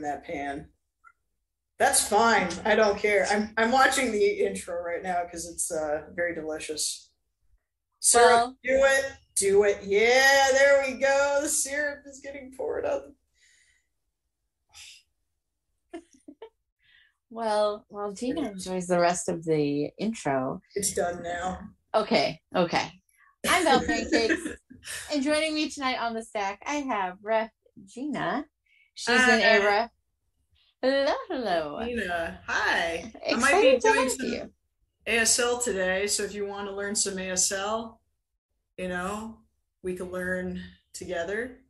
in that pan. That's fine. I don't care. I'm I'm watching the intro right now because it's uh, very delicious. Syrup, well, do it, do it. Yeah, there we go. The syrup is getting poured on. well, while Gina enjoys the rest of the intro, it's done now. Okay, okay. I'm Val Pancakes, and joining me tonight on the stack, I have Ref Gina. She's uh, an era Hello, hello. Nina, hi. Excited I might be doing some you. ASL today, so if you want to learn some ASL, you know, we can learn together.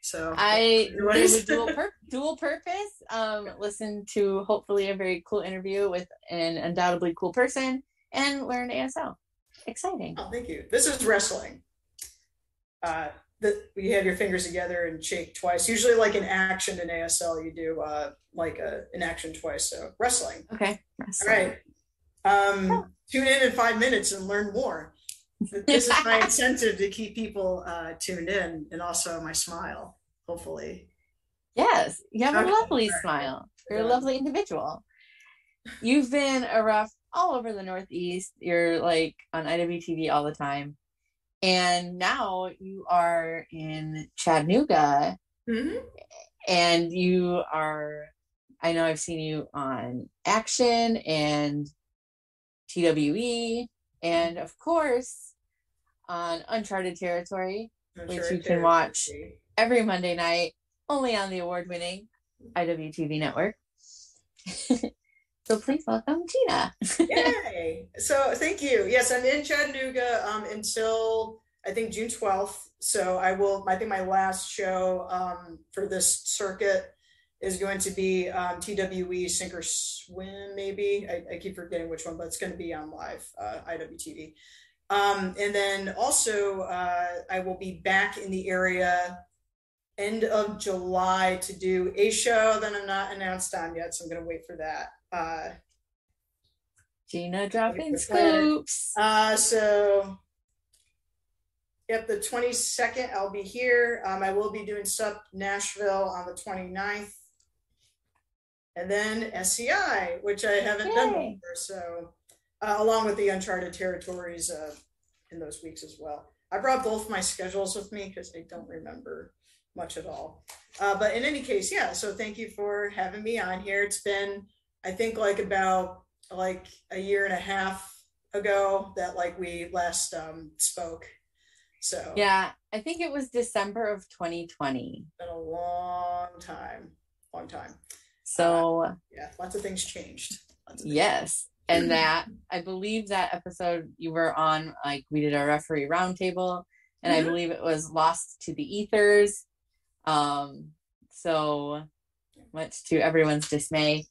So I there's a dual, pur- dual purpose. Um, listen to hopefully a very cool interview with an undoubtedly cool person and learn ASL. Exciting. Oh, thank you. This is wrestling. Uh, that you have your fingers together and shake twice. Usually, like an action in ASL, you do uh, like a, an action twice. So wrestling. Okay. Wrestling. All right. Um, oh. Tune in in five minutes and learn more. This is my incentive to keep people uh, tuned in, and also my smile. Hopefully. Yes, you have okay. a lovely right. smile. You're yeah. a lovely individual. You've been a rough all over the Northeast. You're like on IWTV all the time and now you are in Chattanooga mm-hmm. and you are I know I've seen you on Action and TWE and of course on Uncharted Territory Uncharted which you can watch every Monday night only on the award-winning IWTV network. So please welcome Gina. Yay! So thank you. Yes, I'm in Chattanooga um, until I think June 12th. So I will. I think my last show um, for this circuit is going to be um, TWE Sink or Swim. Maybe I, I, keep forgetting which one, but it's going to be on live uh, IWTV. Um, and then also uh, I will be back in the area end of July to do a show that I'm not announced on yet, so I'm going to wait for that uh, Gina dropping scoops. Uh, so, yep, the 22nd, I'll be here. Um, I will be doing SUP Nashville on the 29th. And then SCI, which I haven't Yay. done before. So, uh, along with the Uncharted Territories uh, in those weeks as well. I brought both my schedules with me because I don't remember much at all. Uh, but in any case, yeah. So thank you for having me on here. It's been I think like about like a year and a half ago that like we last um spoke. So yeah, I think it was December of 2020. Been a long time, long time. So uh, yeah, lots of things changed. Of things yes. Changed. And that I believe that episode you were on, like we did our referee roundtable, and mm-hmm. I believe it was lost to the ethers. Um, so much to everyone's dismay.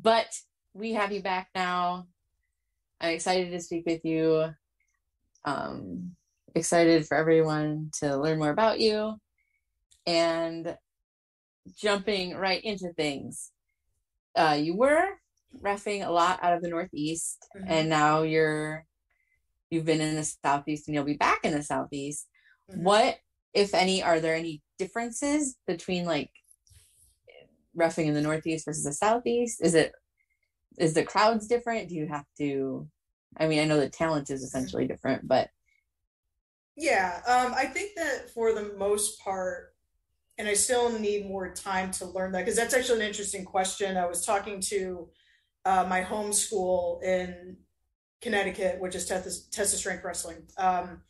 But we have you back now. I'm excited to speak with you. Um, excited for everyone to learn more about you. And jumping right into things, uh, you were refing a lot out of the Northeast, mm-hmm. and now you're you've been in the Southeast, and you'll be back in the Southeast. Mm-hmm. What, if any, are there any differences between like refing in the Northeast versus the Southeast? Is it is the crowds different? Do you have to? I mean, I know the talent is essentially different, but yeah, um, I think that for the most part, and I still need more time to learn that because that's actually an interesting question. I was talking to uh, my home school in Connecticut, which is Texas, Test of Strength Wrestling. Um,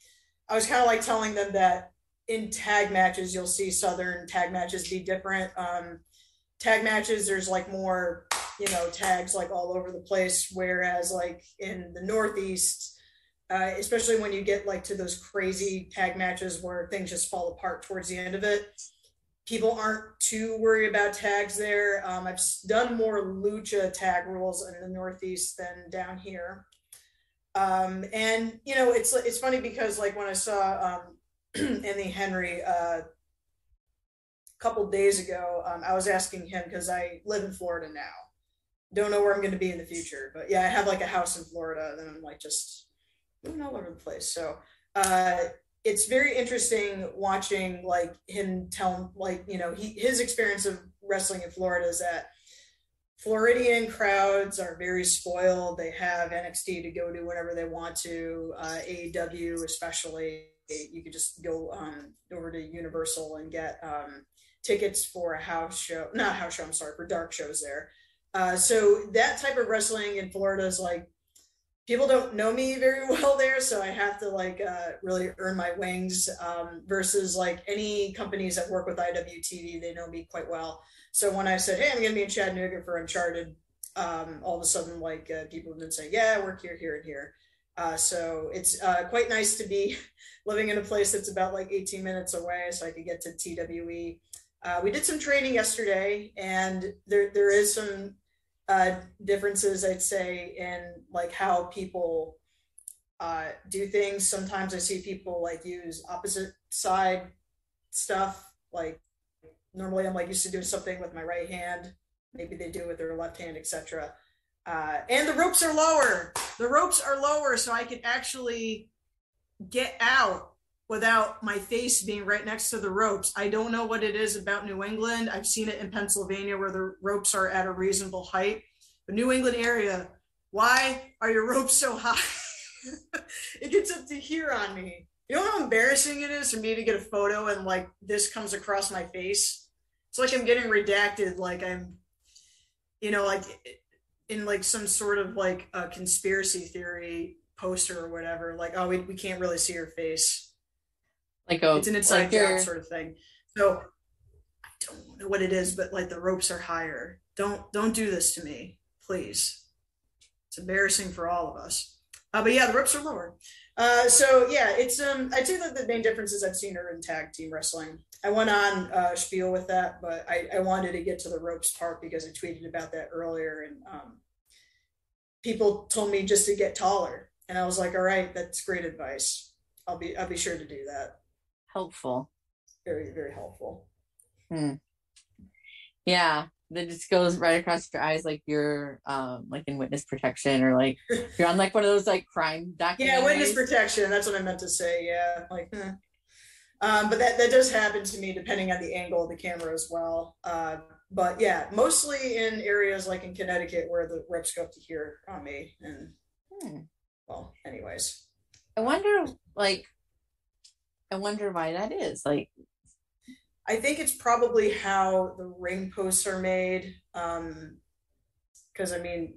I was kind of like telling them that in tag matches, you'll see Southern tag matches be different. Um, tag matches, there's like more you know tags like all over the place whereas like in the northeast uh, especially when you get like to those crazy tag matches where things just fall apart towards the end of it people aren't too worried about tags there. Um, i've done more lucha tag rules in the northeast than down here. Um, and you know it's it's funny because like when i saw um, anthony henry uh, a couple days ago um, i was asking him because i live in florida now don't know where I'm going to be in the future. But yeah, I have like a house in Florida, and I'm like just moving all over the place. So uh, it's very interesting watching like him tell like you know he his experience of wrestling in Florida is that Floridian crowds are very spoiled. They have NXT to go to whenever they want to, uh, AEW especially. You could just go um, over to Universal and get um, tickets for a house show, not house show, I'm sorry, for dark shows there. Uh, so that type of wrestling in Florida is like people don't know me very well there, so I have to like uh, really earn my wings. Um, versus like any companies that work with IWTV, they know me quite well. So when I said, "Hey, I'm going to be in Chattanooga for Uncharted," um, all of a sudden, like uh, people have been saying, "Yeah, I work here, here, and here." Uh, so it's uh, quite nice to be living in a place that's about like 18 minutes away, so I could get to TWE. Uh, we did some training yesterday, and there there is some uh, differences, I'd say, in like how people uh, do things. Sometimes I see people like use opposite side stuff. Like normally, I'm like used to doing something with my right hand. Maybe they do it with their left hand, etc. Uh, and the ropes are lower. The ropes are lower, so I can actually get out without my face being right next to the ropes. I don't know what it is about New England. I've seen it in Pennsylvania where the ropes are at a reasonable height. The New England area, why are your ropes so high? it gets up to here on me. You know how embarrassing it is for me to get a photo and like this comes across my face? It's like I'm getting redacted, like I'm, you know, like in like some sort of like a conspiracy theory poster or whatever. Like, oh, we, we can't really see your face like a it's an inside like job sort of thing. So I don't know what it is, but like the ropes are higher. Don't don't do this to me, please. It's embarrassing for all of us. Uh, but yeah, the ropes are lower. Uh, so yeah, it's um. I'd say that the main differences I've seen are in tag team wrestling. I went on uh, spiel with that, but I, I wanted to get to the ropes part because I tweeted about that earlier, and um, people told me just to get taller, and I was like, all right, that's great advice. I'll be I'll be sure to do that helpful. Very, very helpful. Hmm. Yeah, that just goes right across your eyes, like you're um like in witness protection, or like you're on like one of those like crime documentaries. Yeah, witness protection. That's what I meant to say. Yeah, like. Eh. Um, but that, that does happen to me depending on the angle of the camera as well. Uh, but yeah, mostly in areas like in Connecticut where the reps go up to here on me. And hmm. well, anyways. I wonder, like, I wonder why that is. Like, I think it's probably how the ring posts are made. Um, because I mean,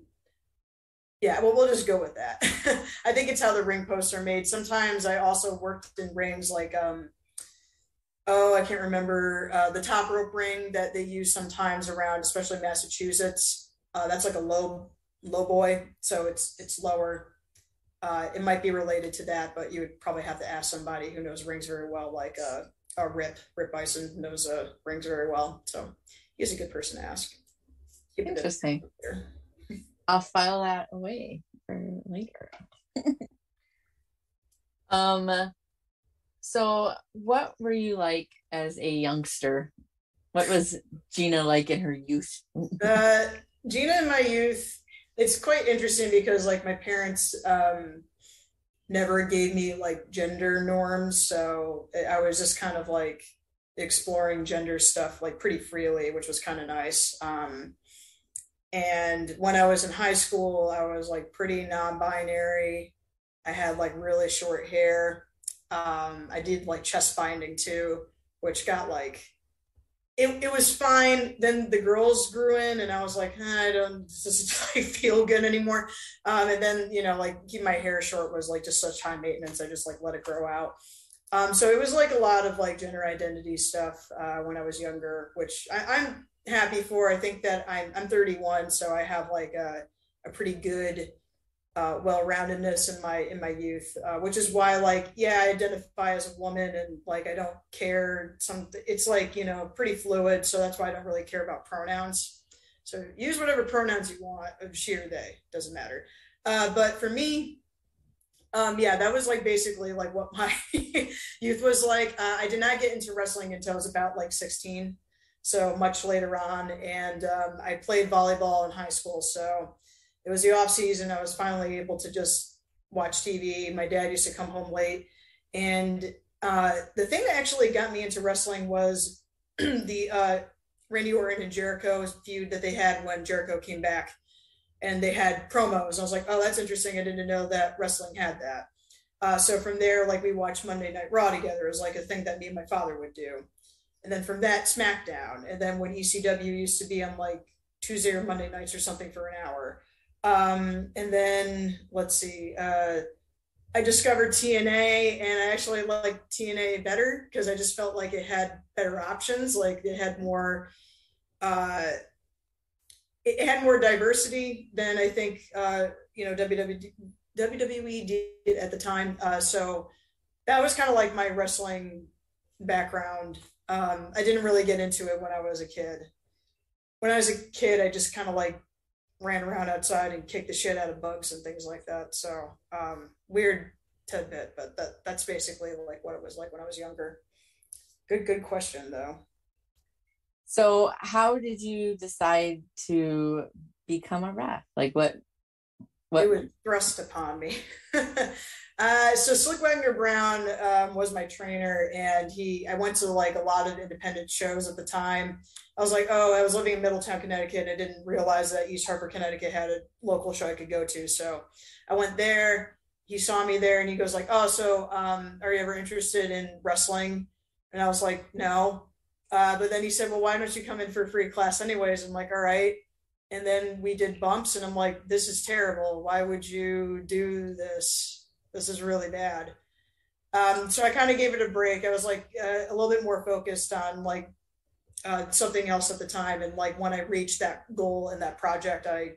yeah, well, we'll just go with that. I think it's how the ring posts are made. Sometimes I also worked in rings like, um, oh, I can't remember uh, the top rope ring that they use sometimes around, especially Massachusetts. Uh, that's like a low low boy, so it's it's lower uh, it might be related to that, but you would probably have to ask somebody who knows rings very well, like uh, a Rip. Rip Byson knows uh, rings very well, so he's a good person to ask. Keep Interesting. I'll file that away for later. um, so what were you like as a youngster? What was Gina like in her youth? uh, Gina in my youth it's quite interesting because like my parents um, never gave me like gender norms, so I was just kind of like exploring gender stuff like pretty freely, which was kind of nice. Um, and when I was in high school, I was like pretty non-binary. I had like really short hair. Um, I did like chest binding too, which got like it, it was fine. Then the girls grew in, and I was like, eh, I don't this doesn't like feel good anymore. Um, and then you know, like keep my hair short was like just such high maintenance. I just like let it grow out. Um, so it was like a lot of like gender identity stuff uh, when I was younger, which I, am happy for. I think that I'm I'm 31, so I have like a, a pretty good uh, well-roundedness in my in my youth, uh, which is why like yeah, I identify as a woman and like I don't care. Some it's like you know pretty fluid, so that's why I don't really care about pronouns. So use whatever pronouns you want of she or they doesn't matter. Uh, but for me, um, yeah, that was like basically like what my youth was like. Uh, I did not get into wrestling until I was about like 16, so much later on, and um, I played volleyball in high school, so it was the off season. I was finally able to just watch TV. My dad used to come home late, and uh, the thing that actually got me into wrestling was the uh, Randy Orton and Jericho feud that they had when Jericho came back, and they had promos. I was like, oh, that's interesting. I didn't know that wrestling had that. Uh, so from there, like we watched Monday Night Raw together. It was like a thing that me and my father would do. And then from that, SmackDown. And then when ECW used to be on like Tuesday or Monday nights or something for an hour. Um, and then let's see, uh, I discovered TNA and I actually liked TNA better because I just felt like it had better options. Like it had more, uh, it had more diversity than I think, uh, you know, WWE, did at the time. Uh, so that was kind of like my wrestling background. Um, I didn't really get into it when I was a kid. When I was a kid, I just kind of like ran around outside and kicked the shit out of bugs and things like that. So um, weird tidbit, but that that's basically like what it was like when I was younger. Good, good question though. So, how did you decide to become a ref? Like, what? What it was thrust upon me. uh, so Slick Wagner Brown um, was my trainer, and he. I went to like a lot of independent shows at the time. I was like, oh, I was living in Middletown, Connecticut. I didn't realize that East Hartford, Connecticut had a local show I could go to. So I went there. He saw me there and he goes like, oh, so um, are you ever interested in wrestling? And I was like, no. Uh, but then he said, well, why don't you come in for a free class anyways? I'm like, all right. And then we did bumps and I'm like, this is terrible. Why would you do this? This is really bad. Um, so I kind of gave it a break. I was like uh, a little bit more focused on like uh, something else at the time. And like when I reached that goal and that project, I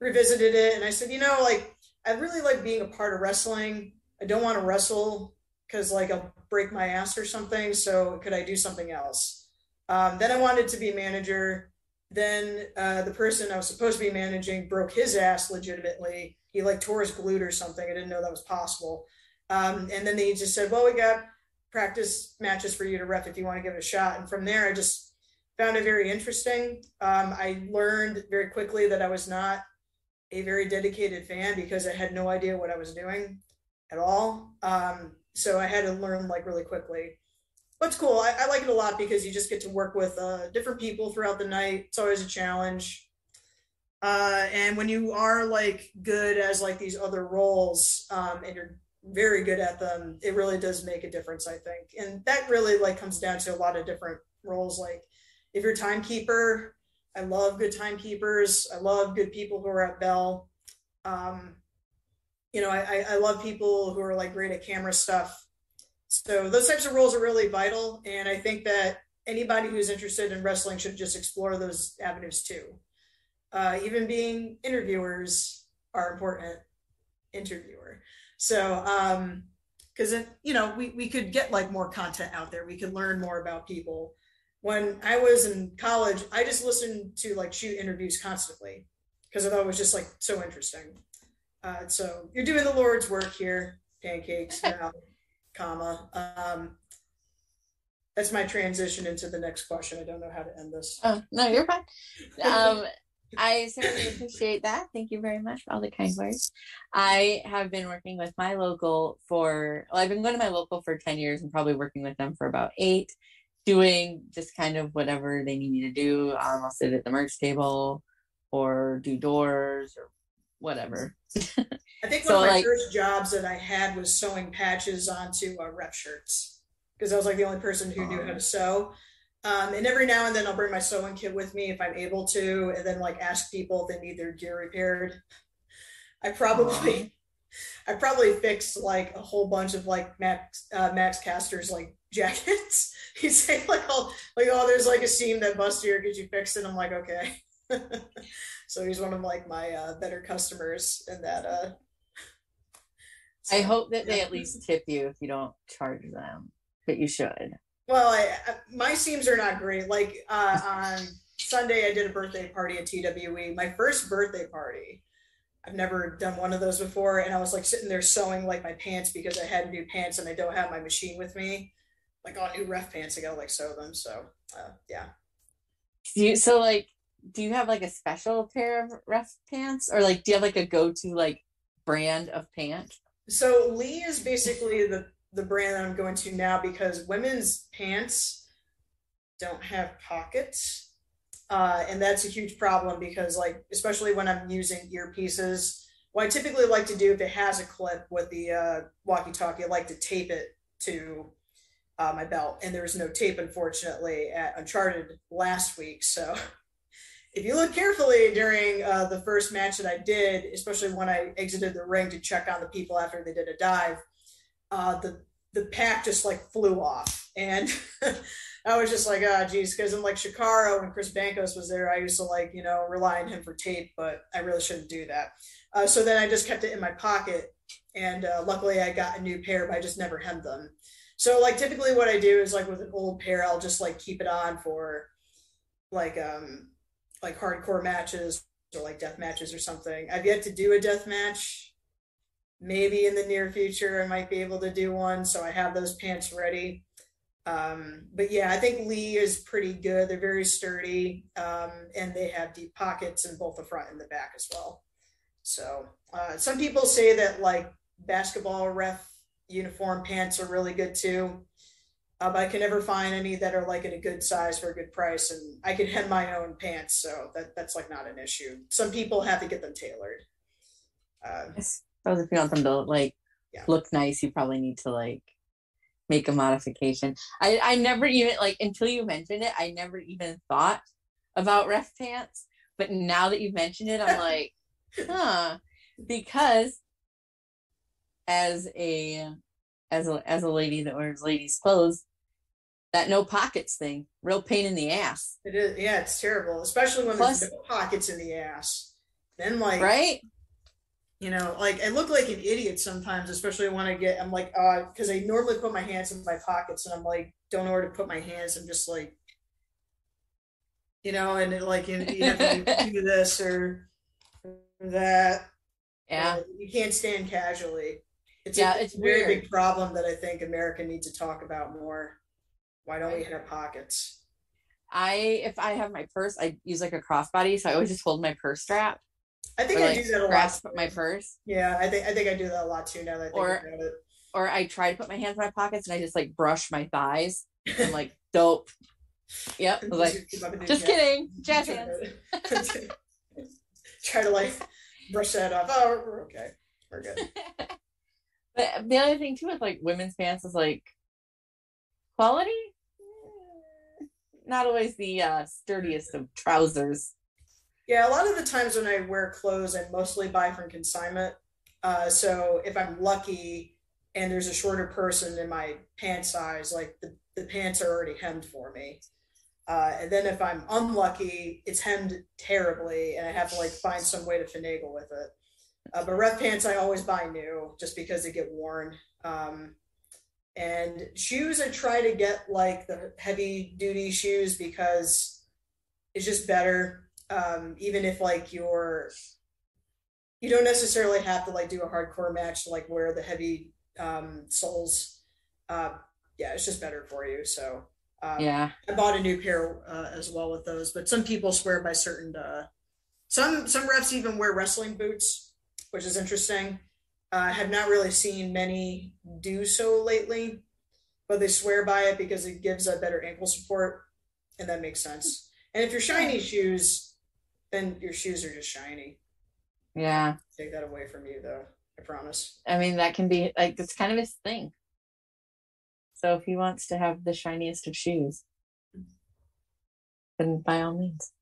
revisited it and I said, you know, like I really like being a part of wrestling. I don't want to wrestle because like I'll break my ass or something. So could I do something else? Um, then I wanted to be a manager. Then uh, the person I was supposed to be managing broke his ass legitimately. He like tore his glute or something. I didn't know that was possible. Um, and then they just said, well, we got practice matches for you to ref if you want to give it a shot. And from there, I just found it very interesting. Um, I learned very quickly that I was not a very dedicated fan because I had no idea what I was doing at all. Um, so I had to learn like really quickly. But it's cool. I, I like it a lot because you just get to work with uh, different people throughout the night. It's always a challenge. Uh, and when you are like good as like these other roles um, and you're very good at them, it really does make a difference, I think. And that really like comes down to a lot of different roles. Like if you're timekeeper, I love good timekeepers. I love good people who are at Bell. Um, you know, I, I love people who are like great at camera stuff. So those types of roles are really vital. And I think that anybody who's interested in wrestling should just explore those avenues too. Uh, even being interviewers are important. Interviewer. So, um, because you know, we, we could get like more content out there. We could learn more about people when I was in college, I just listened to like shoot interviews constantly because I thought it was just like so interesting. Uh, so you're doing the Lord's work here, pancakes now, comma. Um, that's my transition into the next question. I don't know how to end this. Oh no, you're fine. Um, I certainly appreciate that. Thank you very much for all the kind words. I have been working with my local for well, I've been going to my local for 10 years and probably working with them for about eight doing just kind of whatever they need me to do. Um, I'll sit at the merch table or do doors or whatever. I think one so, of my like, first jobs that I had was sewing patches onto uh, rep shirts because I was like the only person who knew how to sew. Um, and every now and then I'll bring my sewing kit with me if I'm able to, and then like ask people if they need their gear repaired. I probably, I probably fixed like a whole bunch of like Max uh, Max Caster's like jackets. He's say like, oh, like, oh, there's like a seam that busted here. Could you fix it? I'm like, okay. So he's one of like my uh, better customers in that. Uh, so, I hope that yeah. they at least tip you if you don't charge them, but you should. Well, I, I, my seams are not great. Like uh, on Sunday, I did a birthday party at TWE. My first birthday party. I've never done one of those before, and I was like sitting there sewing like my pants because I had new pants and I don't have my machine with me like got new ref pants. I gotta like sew them. So uh, yeah. You so like do you have like a special pair of ref pants or like do you have like a go-to like brand of pant? So Lee is basically the the brand I'm going to now because women's pants don't have pockets. Uh, and that's a huge problem because like, especially when I'm using earpieces, what I typically like to do if it has a clip with the uh, walkie-talkie, I like to tape it to uh, my belt. And there was no tape, unfortunately, at Uncharted last week. So if you look carefully during uh, the first match that I did, especially when I exited the ring to check on the people after they did a dive, uh, the the pack just like flew off, and I was just like, ah, oh, geez, because I'm like Chikara when Chris Bankos was there, I used to like you know rely on him for tape, but I really shouldn't do that. Uh, so then I just kept it in my pocket, and uh, luckily I got a new pair, but I just never hemmed them. So like typically what I do is like with an old pair, I'll just like keep it on for like um like hardcore matches or like death matches or something. I've yet to do a death match. Maybe in the near future, I might be able to do one. So I have those pants ready. Um, but yeah, I think Lee is pretty good. They're very sturdy, um, and they have deep pockets in both the front and the back as well. So uh, some people say that like basketball ref uniform pants are really good too. Uh, but I can never find any that are like at a good size for a good price, and I can hem my own pants, so that that's like not an issue. Some people have to get them tailored. Uh, I suppose if you want them to like yeah. look nice, you probably need to like make a modification. I I never even like until you mentioned it, I never even thought about ref pants. But now that you've mentioned it, I'm like, huh, because as a as a as a lady that wears ladies' clothes, that no pockets thing, real pain in the ass. It is, yeah, it's terrible, especially when Plus, there's no pockets in the ass. Then, like, right? You know, like I look like an idiot sometimes, especially when I get, I'm like, uh, because I normally put my hands in my pockets, and I'm like, don't know where to put my hands. I'm just like, you know, and it, like you, you have to do this or that. Yeah, you can't stand casually. It's yeah, a, it's a very big problem that I think America needs to talk about more. Why don't we have pockets? I if I have my purse, I use like a crossbody, so I always just hold my purse strap. I think or, I like, do that a lot. Put my purse. Yeah, I think I think I do that a lot too. Now that I think or, about it. Or I try to put my hands in my pockets and I just like brush my thighs. I'm like, dope. Yep. like, just kidding. Jazz hands. try to like brush that off. Oh, we're okay. We're good. but the other thing too with like women's pants is like quality not always the uh, sturdiest of trousers. Yeah, a lot of the times when I wear clothes, I mostly buy from consignment. Uh, so if I'm lucky and there's a shorter person in my pant size, like the, the pants are already hemmed for me. Uh, and then if I'm unlucky, it's hemmed terribly, and I have to like find some way to finagle with it. Uh, but ref pants I always buy new just because they get worn. Um, and shoes, I try to get like the heavy duty shoes because it's just better. Um, even if like you're, you don't necessarily have to like do a hardcore match to like wear the heavy um, soles. Uh, yeah, it's just better for you. So um, yeah, I bought a new pair uh, as well with those. But some people swear by certain. Uh, some some refs even wear wrestling boots, which is interesting. I uh, have not really seen many do so lately, but they swear by it because it gives a better ankle support, and that makes sense. And if you're shiny shoes, then your shoes are just shiny. Yeah. Take that away from you, though. I promise. I mean, that can be like it's kind of his thing. So if he wants to have the shiniest of shoes, then by all means.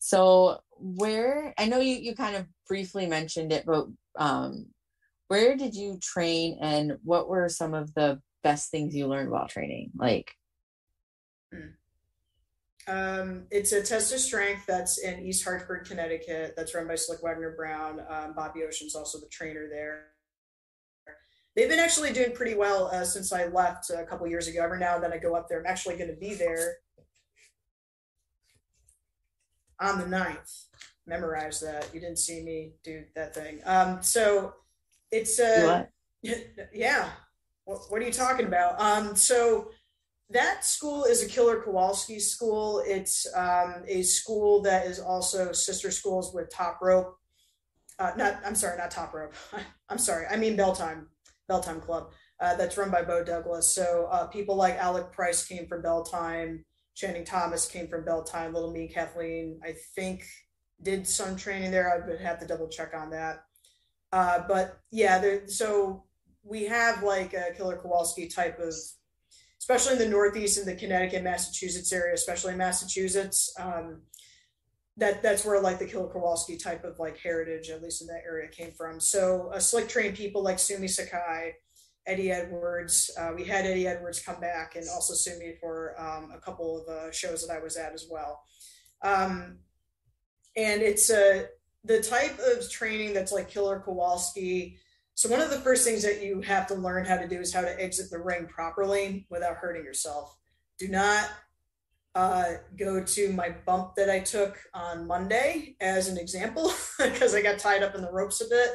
So where I know you you kind of briefly mentioned it, but um, where did you train and what were some of the best things you learned while training? Like, hmm. um, it's a test of strength that's in East Hartford, Connecticut. That's run by Slick Wagner Brown. Um, Bobby Ocean's also the trainer there. They've been actually doing pretty well uh, since I left a couple years ago. Every now and then I go up there. I'm actually going to be there on the 9th memorize that. You didn't see me do that thing. Um, so it's uh, yeah. What, what, are you talking about? Um, so that school is a Killer Kowalski school. It's um, a school that is also sister schools with Top Rope. Uh, not, I'm sorry, not Top Rope. I'm sorry. I mean Bell Time, Bell Time Club. Uh, that's run by Beau Douglas. So uh, people like Alec Price came from Bell Time. Channing Thomas came from Bell Time. Little Me Kathleen, I think, did some training there. I would have to double check on that. Uh, but yeah, there, so we have like a Killer Kowalski type of, especially in the Northeast and the Connecticut, Massachusetts area, especially in Massachusetts. Um, that that's where like the Killer Kowalski type of like heritage, at least in that area, came from. So uh, slick trained people like Sumi Sakai, Eddie Edwards. Uh, we had Eddie Edwards come back and also Sumi for um, a couple of uh, shows that I was at as well. Um, and it's a the type of training that's like Killer Kowalski. So one of the first things that you have to learn how to do is how to exit the ring properly without hurting yourself. Do not uh, go to my bump that I took on Monday as an example because I got tied up in the ropes a bit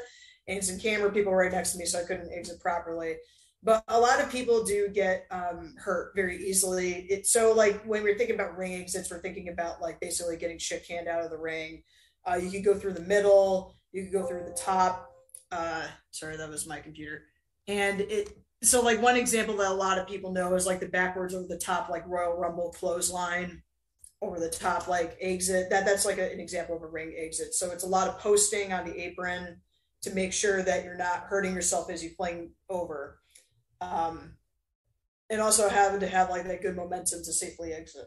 and some camera people right next to me, so I couldn't exit properly. But a lot of people do get um, hurt very easily. So like when we're thinking about ring exits, we're thinking about like basically getting shit canned out of the ring. Uh, you could go through the middle, you could go through the top. Uh, sorry, that was my computer. And it so like one example that a lot of people know is like the backwards over the top like Royal Rumble clothesline over the top like exit. That that's like a, an example of a ring exit. So it's a lot of posting on the apron to make sure that you're not hurting yourself as you fling over. Um, and also having to have like that good momentum to safely exit.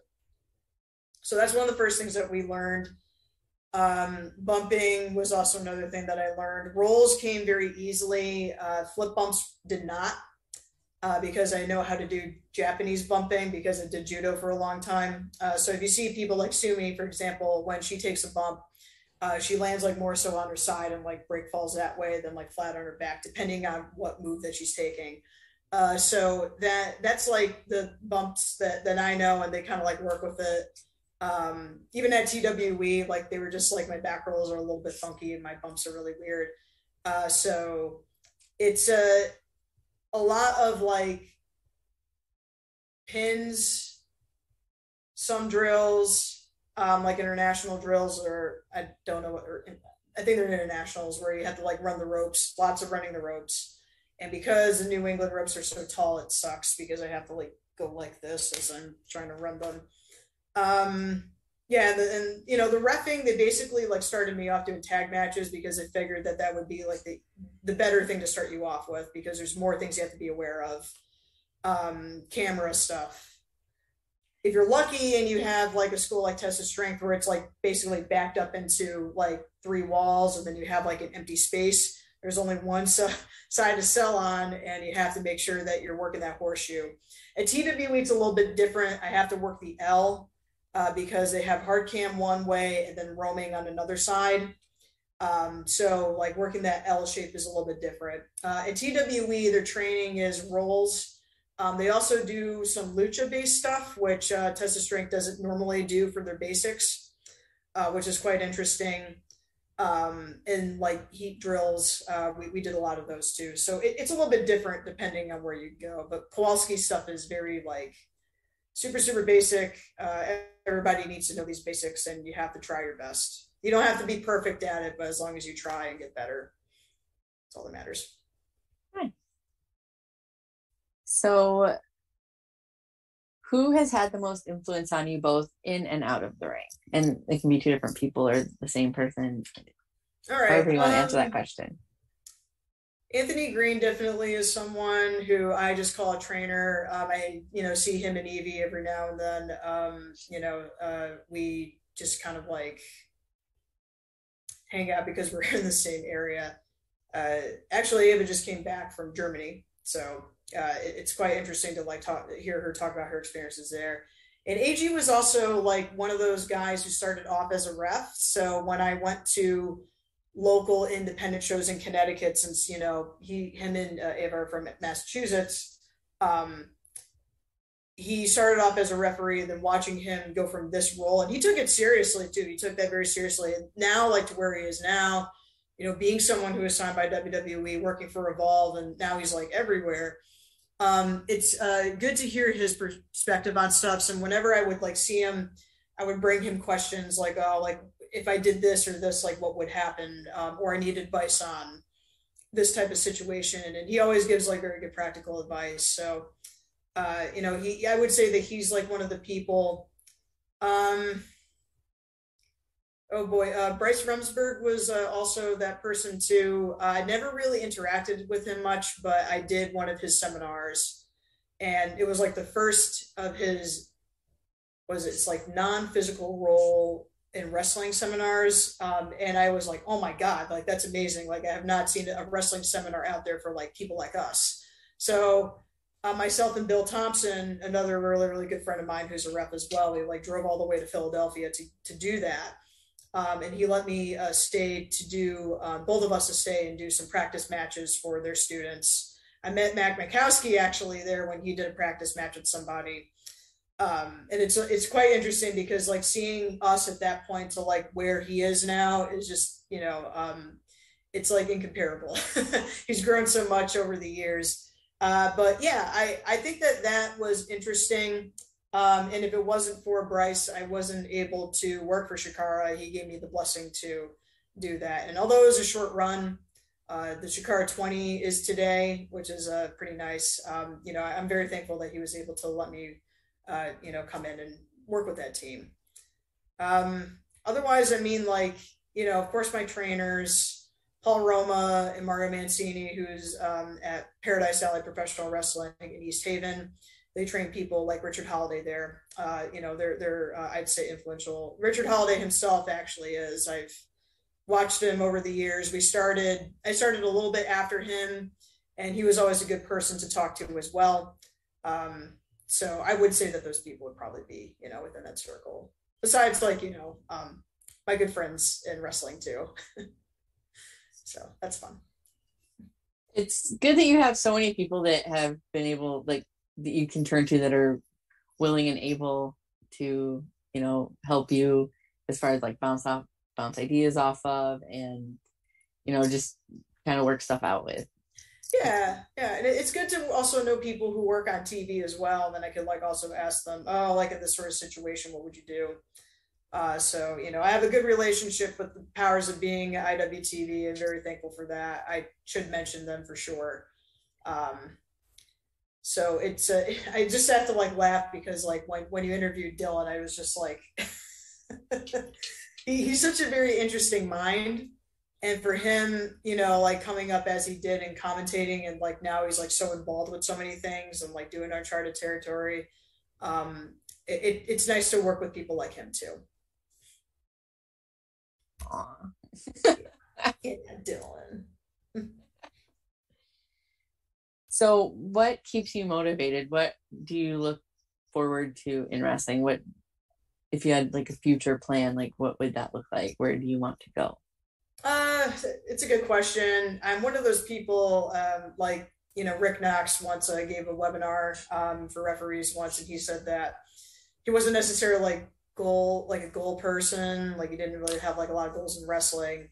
So that's one of the first things that we learned. Um, bumping was also another thing that I learned. Rolls came very easily. Uh, flip bumps did not uh, because I know how to do Japanese bumping because I did judo for a long time. Uh, so if you see people like Sumi, for example, when she takes a bump, uh, she lands like more so on her side and like break falls that way than like flat on her back, depending on what move that she's taking. Uh, so that that's like the bumps that that I know, and they kind of like work with it. Um, even at TWE, like they were just like my back rolls are a little bit funky and my bumps are really weird. Uh, so it's a a lot of like pins, some drills, um, like international drills or I don't know what, or I think they're internationals where you have to like run the ropes, lots of running the ropes. And because the New England ropes are so tall, it sucks because I have to like go like this as I'm trying to run them. Um, yeah, and, and you know the refing, they basically like started me off doing tag matches because they figured that that would be like the the better thing to start you off with because there's more things you have to be aware of, um, camera stuff, if you're lucky and you have like a school like Test of Strength where it's like basically backed up into like three walls and then you have like an empty space, there's only one side to sell on and you have to make sure that you're working that horseshoe. At TWE, it's a little bit different. I have to work the L uh, because they have hard cam one way and then roaming on another side. Um, so like working that L shape is a little bit different. Uh, at TWE, their training is rolls um, they also do some lucha based stuff, which uh, Test of Strength doesn't normally do for their basics, uh, which is quite interesting. Um, and like heat drills, uh, we, we did a lot of those too. So it, it's a little bit different depending on where you go. But Kowalski stuff is very like super, super basic. Uh, everybody needs to know these basics and you have to try your best. You don't have to be perfect at it, but as long as you try and get better, that's all that matters. So, who has had the most influence on you both in and out of the ring? And it can be two different people or the same person. All right. However you want to um, answer that um, question. Anthony Greene definitely is someone who I just call a trainer. Um, I, you know, see him and Evie every now and then. Um, you know, uh, we just kind of like hang out because we're in the same area. Uh, actually, Ava just came back from Germany, so uh, it, it's quite interesting to like talk hear her talk about her experiences there. And AG was also like one of those guys who started off as a ref. So when I went to local independent shows in Connecticut, since you know he him and uh, Ava are from Massachusetts, um, he started off as a referee. And then watching him go from this role, and he took it seriously too. He took that very seriously. And now, like to where he is now, you know, being someone who is signed by WWE, working for Evolve, and now he's like everywhere um, it's uh, good to hear his perspective on stuff. And whenever I would like see him, I would bring him questions like, oh, like if I did this or this, like what would happen, um, or I need advice on this type of situation. And he always gives like very good practical advice. So, uh, you know, he, I would say that he's like one of the people Um, oh boy, uh, Bryce Remsburg was uh, also that person too. Uh, I never really interacted with him much, but I did one of his seminars, and it was like the first of his was it's like non-physical role in wrestling seminars. Um, and i was like oh my god like that's amazing. Like i have not seen a wrestling seminar out there for like people like us. So uh, myself and bill thompson another really really good friend of mine who's a rep as well we like drove all the way to philadelphia to, to do that um, and he let me uh, stay to do uh, both of us to stay and do some practice matches for their students i met mac makowski actually there when he did a practice match with somebody um, and it's it's quite interesting because like seeing us at that point to like where he is now is just you know um, it's like incomparable. He's grown so much over the years. Uh, but yeah, I I think that that was interesting. Um, and if it wasn't for Bryce, I wasn't able to work for Chikara. He gave me the blessing to do that. And although it was a short run, uh, the Chikara 20 is today, which is uh, pretty nice. Um, you know, I'm very thankful that he was able to let me uh, you know, come in and work with that team. Um, otherwise, I mean, like, you know, of course, my trainers, Paul Roma and Mario Mancini, who's um, at Paradise Alley Professional Wrestling in East Haven. They train people like Richard Holliday there. Uh, you know, they're they're uh, I'd say influential. Richard Holliday himself actually is. I've watched him over the years. We started. I started a little bit after him, and he was always a good person to talk to as well. Um, so I would say that those people would probably be, you know, within that circle. Besides, like, you know, um, my good friends in wrestling too. so that's fun. It's good that you have so many people that have been able, like, that you can turn to that are willing and able to, you know, help you as far as like bounce off, bounce ideas off of, and, you know, just kind of work stuff out with. Yeah, yeah, and it's good to also know people who work on TV as well. And then I could like also ask them, oh, like in this sort of situation, what would you do? Uh, so you know, I have a good relationship with the powers of being IWTV, and very thankful for that. I should mention them for sure. Um, so it's uh, I just have to like laugh because like when when you interviewed Dylan, I was just like, he, he's such a very interesting mind. And for him you know like coming up as he did and commentating and like now he's like so involved with so many things and like doing uncharted territory um it, it's nice to work with people like him too. Yeah, dylan so what keeps you motivated what do you look forward to in wrestling what if you had like a future plan like what would that look like where do you want to go uh, it's a good question. I'm one of those people, um, like you know, Rick Knox once I uh, gave a webinar um, for referees once, and he said that he wasn't necessarily like goal, like a goal person. Like he didn't really have like a lot of goals in wrestling,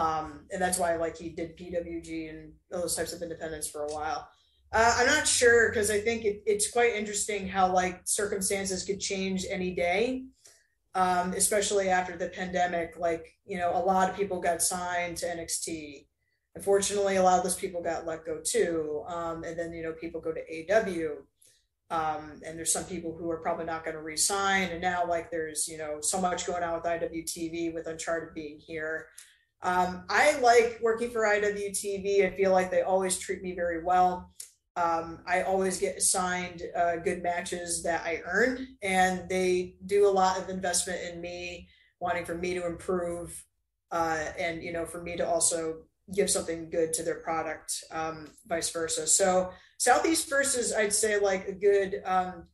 um, and that's why like he did PWG and those types of independence for a while. Uh, I'm not sure because I think it, it's quite interesting how like circumstances could change any day um, especially after the pandemic. Like, you know, a lot of people got signed to NXT. Unfortunately, a lot of those people got let go too. Um, and then, you know, people go to AW, Um, and there's some people who are probably not going to resign. And now, like, there's, you know, so much going on with IWTV, with Uncharted being here. Um, I like working for IWTV. I feel like they always treat me very well. Um, I always get assigned uh, good matches that I earn, and they do a lot of investment in me, wanting for me to improve, uh, and you know, for me to also give something good to their product, um, vice versa. So Southeast is, I'd say, like a good, um,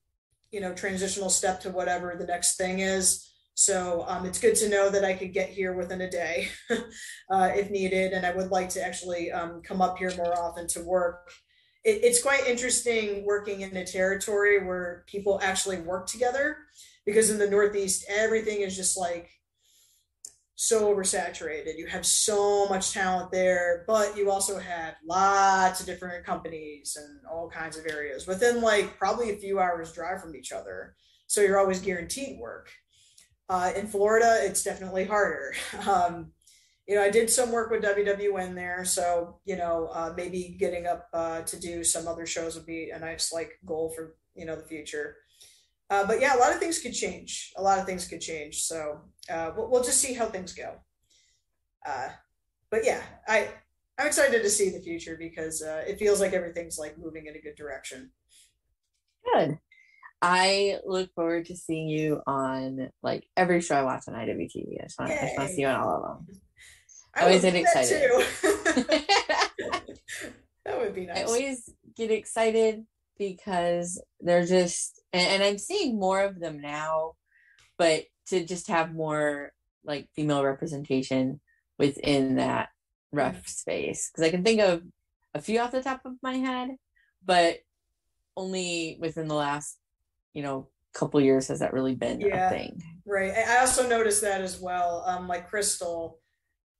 you know, transitional step to whatever the next thing is. So um, it's good to know that I could get here within a day uh, if needed, and I would like to actually um, come up here more often to work it, it's quite interesting working in a territory where people actually work together because in the Northeast, everything is just like so oversaturated. You have so much talent there, but you also have lots of different companies and all kinds of areas within like probably a few hours drive from each other. So you're always guaranteed work. Uh, in Florida, it's definitely harder. Um, you know, I did some work with WWN there, so you know, uh, maybe getting up uh, to do some other shows would be a nice like goal for you know the future. uh, but yeah, a lot of things could change. A lot of things could change. So uh, we'll, we'll just see how things go. Uh, but yeah, I I'm excited to see the future because uh, it feels like everything's like moving in a good direction. Good. I look forward to seeing you on like every show I watch on IWTV. I just want, I just want to see you on all of them. I always get excited. that would be nice. I always get excited because they're just, and, and I'm seeing more of them now, but to just have more like female representation within that rough mm-hmm. space because I can think of a few off the top of my head, but only within the last, you know, couple years has that really been yeah, a thing. Right. I also noticed that as well. Um, like Crystal,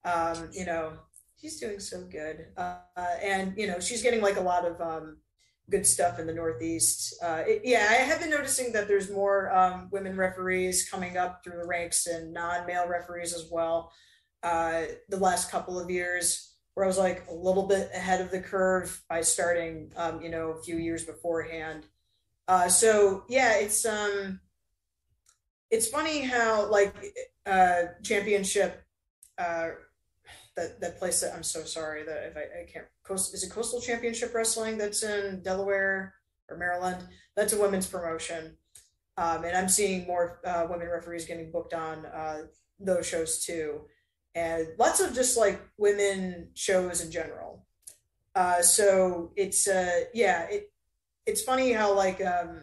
um, you know, she's doing so good, uh, and you know, she's getting like a lot of um, good stuff in the Northeast. Uh, it, yeah, I have been noticing that there's more um, women referees coming up through the ranks and non-male referees as well uh, the last couple of years where I was like a little bit ahead of the curve by starting, um, you know, a few years beforehand. Uh, so yeah, it's um, it's funny how like uh, championship, uh, that that place that I'm so sorry that if I, I can't coast is it Coastal Championship Wrestling that's in Delaware or Maryland. That's a women's promotion, um, and I'm seeing more uh, women referees getting booked on uh, those shows too and lots of just like women shows in general. Uh, so it's uh, yeah, it it's funny how like um,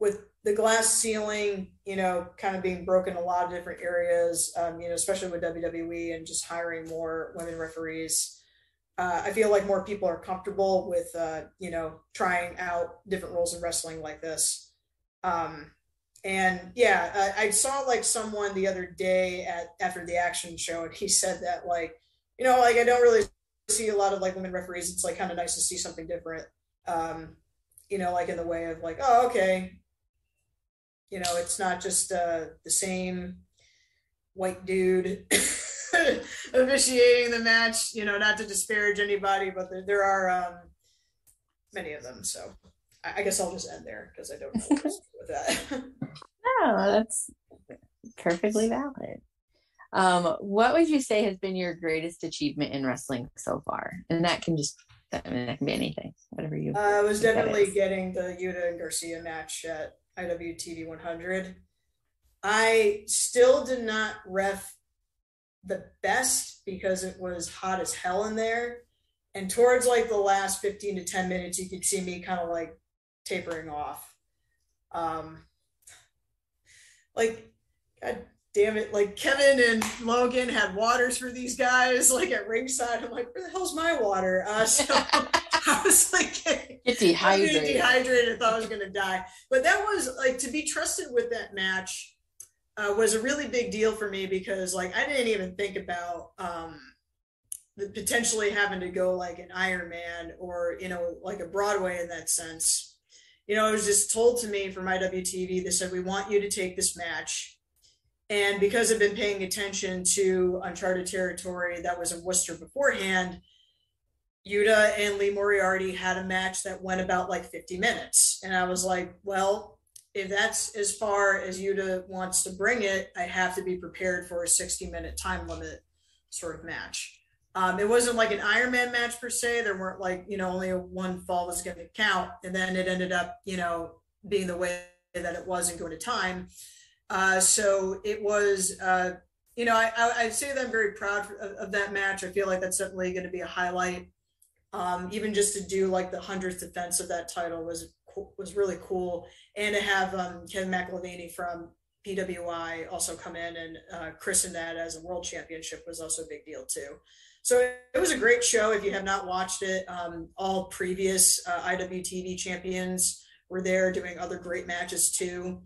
with the glass ceiling, you know, kind of being broken in a lot of different areas, um, you know, especially with WWE and just hiring more women referees. Uh, I feel like more people are comfortable with, uh, you know, trying out different roles in wrestling like this. Um, and yeah, I, I saw like someone the other day at after the action show, and he said that like, you know, like I don't really see a lot of like women referees. It's like kind of nice to see something different. Um, you know, like in the way of like, oh, okay, you know, it's not just uh, the same white dude officiating the match. You know, not to disparage anybody, but there, there are um, many of them. So I, guess I'll just end there because I don't know with that. no, that's perfectly valid. Um, what would you say has been your greatest achievement in wrestling so far? And that can just, I mean, that can be anything, whatever you. I uh, was definitely getting the Yuta and Garcia match at IWTV 100. I still did not ref the best because it was hot as hell in there. And towards like the last 15 to 10 minutes, you could see me kind of like tapering off. Um, like, God damn it! Like Kevin and Logan had waters for these guys, like at ringside. I'm like, where the hell's my water? Uh, so I was like, get dehydrated. dehydrated. I thought I was gonna die. But that was like to be trusted with that match. Uh, was a really big deal for me because like I didn't even think about um, the potentially having to go like an Iron Man or you know like a Broadway in that sense you know, it was just told to me from IWTV, they said, we want you to take this match. And because I've been paying attention to Uncharted Territory that was in Worcester beforehand, Yuta and Lee Moriarty had a match that went about like 50 minutes. And I was like, well, if that's as far as Yuta wants to bring it, I have to be prepared for a 60 minute time limit sort of match. Um, it wasn't like an Ironman match per se. There weren't like, you know, only one fall was going to count. And then it ended up, you know, being the way that it was and going to time. Uh, so it was, uh, you know, I, I, would say that I'm very proud of, of, that match. I feel like that's certainly going to be a highlight. Um, even just to do like the hundredth defense of that title was was really cool, and to have um, Kevin from PWI also come in and uh, christen that as a world championship was also a big deal too. So it was a great show. If you have not watched it, um, all previous uh, IWTV champions were there doing other great matches too.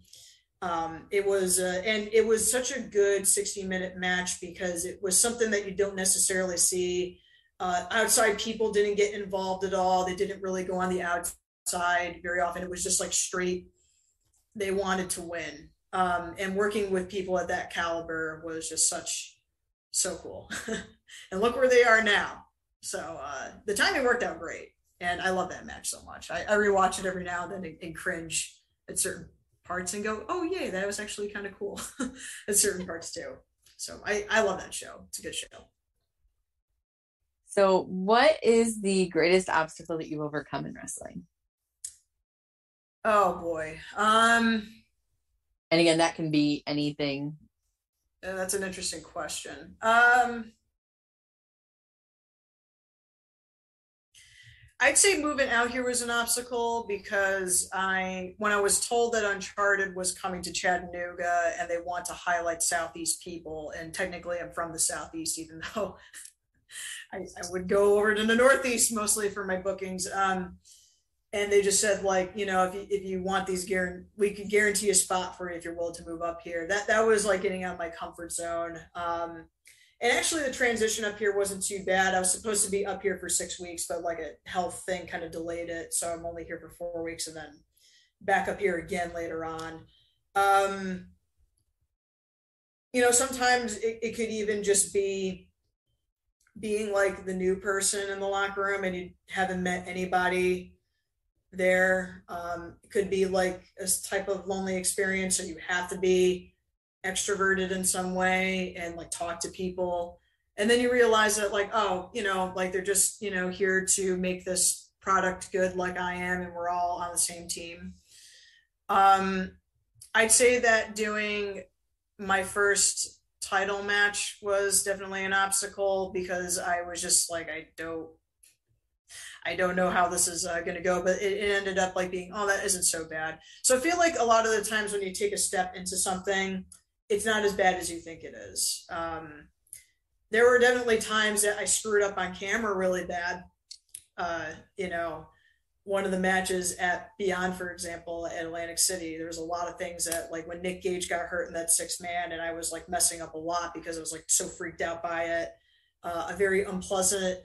Um, it was, uh, and it was such a good 60 minute match because it was something that you don't necessarily see. Uh, outside people didn't get involved at all. They didn't really go on the outside very often. It was just like straight, they wanted to win. Um, and working with people at that caliber was just such, so cool. and look where they are now. So uh, the timing worked out great, and I love that match so much. I, I rewatch it every now and then and, and cringe at certain parts and go, oh yay, that was actually kind of cool at certain parts too. So I, I love that show. It's a good show. So what is the greatest obstacle that you've overcome in wrestling? Oh boy. Um and again that can be anything. that's an interesting question. Um I'd say moving out here was an obstacle because I, when I was told that Uncharted was coming to Chattanooga and they want to highlight Southeast people, and technically I'm from the Southeast, even though I, I would go over to the Northeast mostly for my bookings. Um, and they just said like, you know, if you, if you want these guarantee, we could guarantee a spot for you if you're willing to move up here. That that was like getting out of my comfort zone. Um, and actually the transition up here wasn't too bad. I was supposed to be up here for six weeks but like a health thing kind of delayed it. So i'm only here for four weeks and then back up here again later on. Um you know sometimes it, it could even just be being like the new person in the locker room and you haven't met anybody there. Um, it could be like a type of lonely experience so you have to be extroverted in some way and like talk to people and then you realize that like oh you know like they're just you know here to make this product good like i am and we're all on the same team um i'd say that doing my first title match was definitely an obstacle because i was just like i don't I don't know how this is uh, going to go, but it, it, ended up like being, oh, that isn't so bad. So I feel like a lot of the times when you take a step into something, it's not as bad as you think it is. Um, there were definitely times that I screwed up on camera really bad. Uh, you know, one of the matches at Beyond, for example, at Atlantic City, there was a lot of things that, like when Nick Gage got hurt in that six man, and I was like messing up a lot because I was like so freaked out by it. Uh, a very unpleasant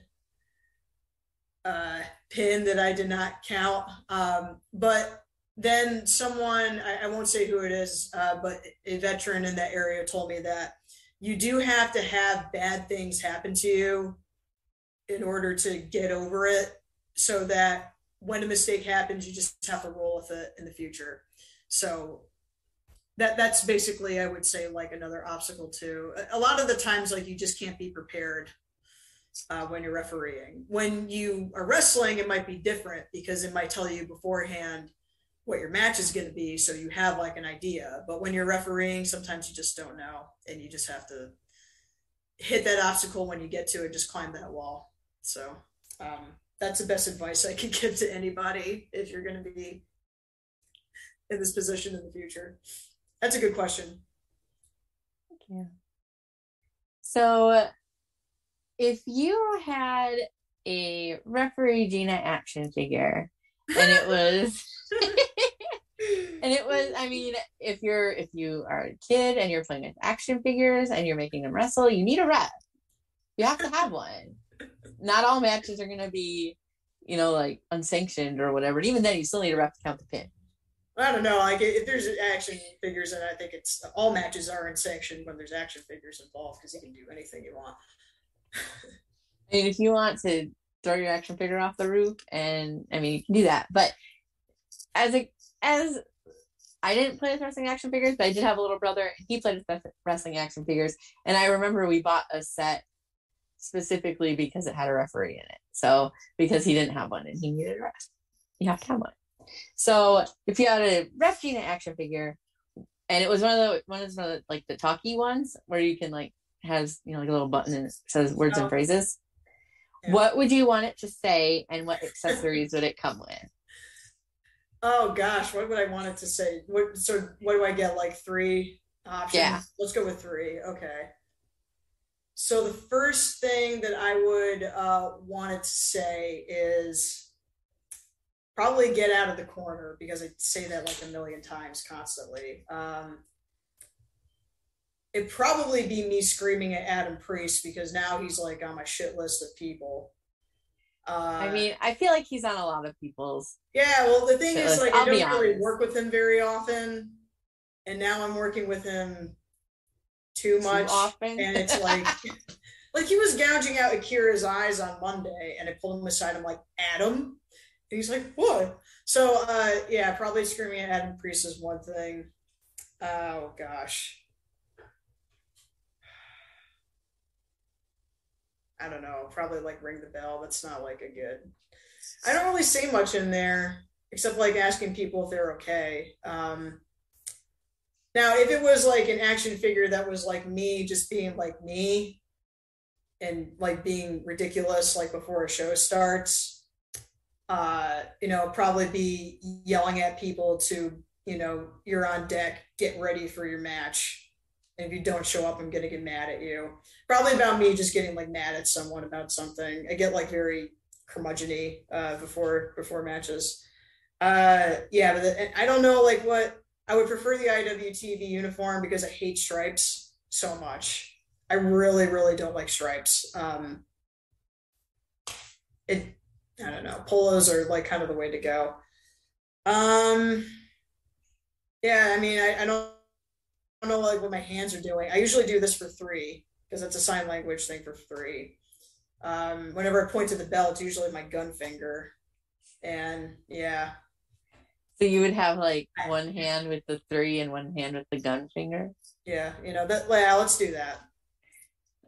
uh, pin that I did not count. Um, but then someone, I, I, won't say who it is, uh, but a veteran in that area told me that you do have to have bad things happen to you in order to get over it so that when a mistake happens, you just have to roll with it in the future. So that that's basically, I would say, like another obstacle too. A lot of the times, like you just can't be prepared uh, when you're refereeing. When you are wrestling, it might be different because it might tell you beforehand what your match is going to be so you have like an idea. But when you're refereeing sometimes you just don't know and you just have to hit that obstacle when you get to it just climb that wall. So um, that's the best advice i can give to anybody if you're going to be in this position in the future. That's a good question. Thank you. So if you had a referee gina action figure and it was and it was i mean if you're if you are a kid and you're playing with action figures and you're making them wrestle you need a ref you have to have one not all matches are going to be you know like unsanctioned or whatever and even then you still need a ref to count the pin I don't know. Like if there's action figures, and I think it's all matches are unsanctioned when there's action figures involved because you can do anything you want. I mean, if you want to throw your action figure off the roof, and I mean, you can do that. But as a as I didn't play with wrestling action figures, but I did have a little brother. He played with wrestling action figures, and I remember we bought a set specifically because it had a referee in it. So because he didn't have one and he needed a ref, you have to have one. So if you had a ref Gina action figure, and it was one of the one of the like the talkie ones where you can like has you know like a little button and it says words oh. and phrases. Yeah. What would you want it to say, and what accessories would it come with? Oh gosh, what would I want it to say? What so what do I get? Like three options? Yeah. Let's go with three. Okay. So the first thing that I would uh, want it to say is probably get out of the corner because I say that like a million times constantly. Um, it'd probably be me screaming at Adam Priest because now he's like on my shit list of people. Uh, I mean, I feel like he's on a lot of people's. Yeah, well, the thing is, like, I'll I don't really work with him very often, and now I'm working with him too much, often. and it's like, like he was gouging out Akira's eyes on Monday, and I pulled him aside. I'm like, Adam, he's like, what? So, uh, yeah, probably screaming at Adam Priest is one thing. Oh gosh. I don't know. Probably like ring the bell. That's not like a good. I don't really say much in there except like asking people if they're okay. Um, now, if it was like an action figure that was like me, just being like me, and like being ridiculous, like before a show starts, uh, you know, probably be yelling at people to, you know, you're on deck, get ready for your match. If you don't show up, I'm gonna get mad at you. Probably about me just getting like mad at someone about something. I get like very curmudgeony uh, before before matches. Uh, yeah, but the, I don't know like what I would prefer the IWTV uniform because I hate stripes so much. I really, really don't like stripes. Um, it, I don't know. Polos are like kind of the way to go. Um, yeah, I mean, I, I don't, don't know like what my hands are doing. I usually do this for three because it's a sign language thing for three. Um, whenever I point to the bell, it's usually my gun finger. And yeah, so you would have like one hand with the three and one hand with the gun finger? Yeah, you know, that yeah, let's do that.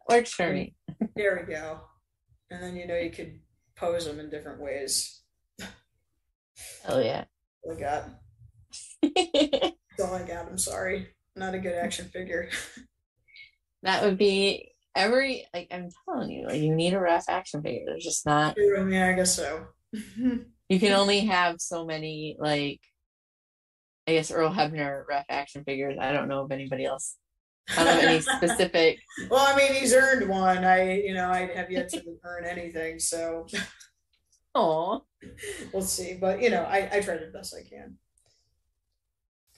Works for me. There we go. And then you know you could pose them in different ways. Oh yeah. I got. That's all I got. I'm sorry. Not a good action figure. that would be every like I'm telling you, like you need a rough action figure. There's just not Yeah, I guess so. you can only have so many like I guess Earl Hebner ref action figures. I don't know of anybody else. I don't have any specific. well, I mean, he's earned one. I, you know, I have yet to earn anything. So, oh, we'll see. But you know, I I try the best I can.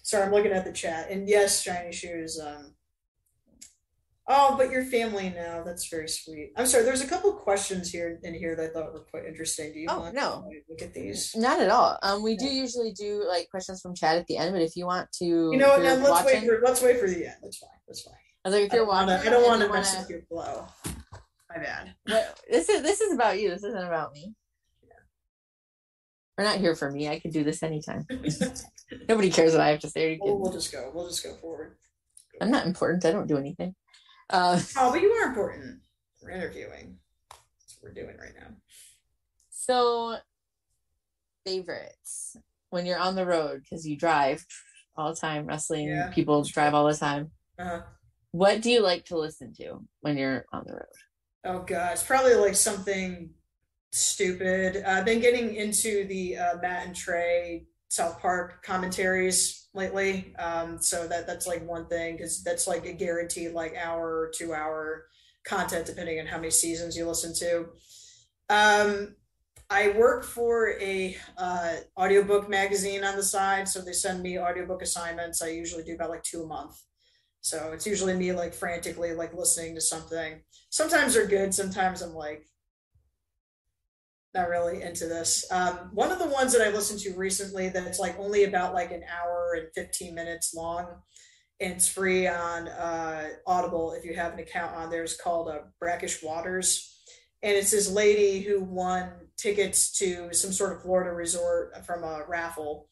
Sorry, I'm looking at the chat, and yes, shiny shoes. Um, Oh, but your family now. That's very sweet. I'm sorry. There's a couple questions here in here that I thought were quite interesting. Do you oh, want no. to look at these? Not at all. Um, we do usually do like questions from chat at the end, but if you want to, you know, now let's watching, wait for let's wait for the end. That's fine. That's fine. I was like, if you're I watching, I don't want to mess wanna... with your flow. My bad. But this is this is about you. This isn't about me. We're not here for me. I could do this anytime. Nobody cares what I have to say. We'll, we'll just go. We'll just go forward. I'm not important. I don't do anything. Uh, oh, but you are important. We're interviewing. That's what we're doing right now. So, favorites when you're on the road because you drive all the time. Wrestling yeah. people drive all the time. Uh-huh. What do you like to listen to when you're on the road? Oh gosh, probably like something stupid. I've been getting into the uh, Matt and Trey South Park commentaries lately. Um, so that that's like one thing because that's like a guaranteed like hour or two hour content depending on how many seasons you listen to. Um, I work for a uh, audiobook magazine on the side, so they send me audiobook assignments. I usually do about like two a month. So it's usually me like frantically like listening to something. Sometimes they're good, sometimes I'm like, not really into this. Um, one of the ones that I listened to recently that's like only about like an hour and 15 minutes long and it's free on uh, Audible if you have an account on there is called uh, Brackish Waters. And it's this lady who won tickets to some sort of Florida resort from a raffle.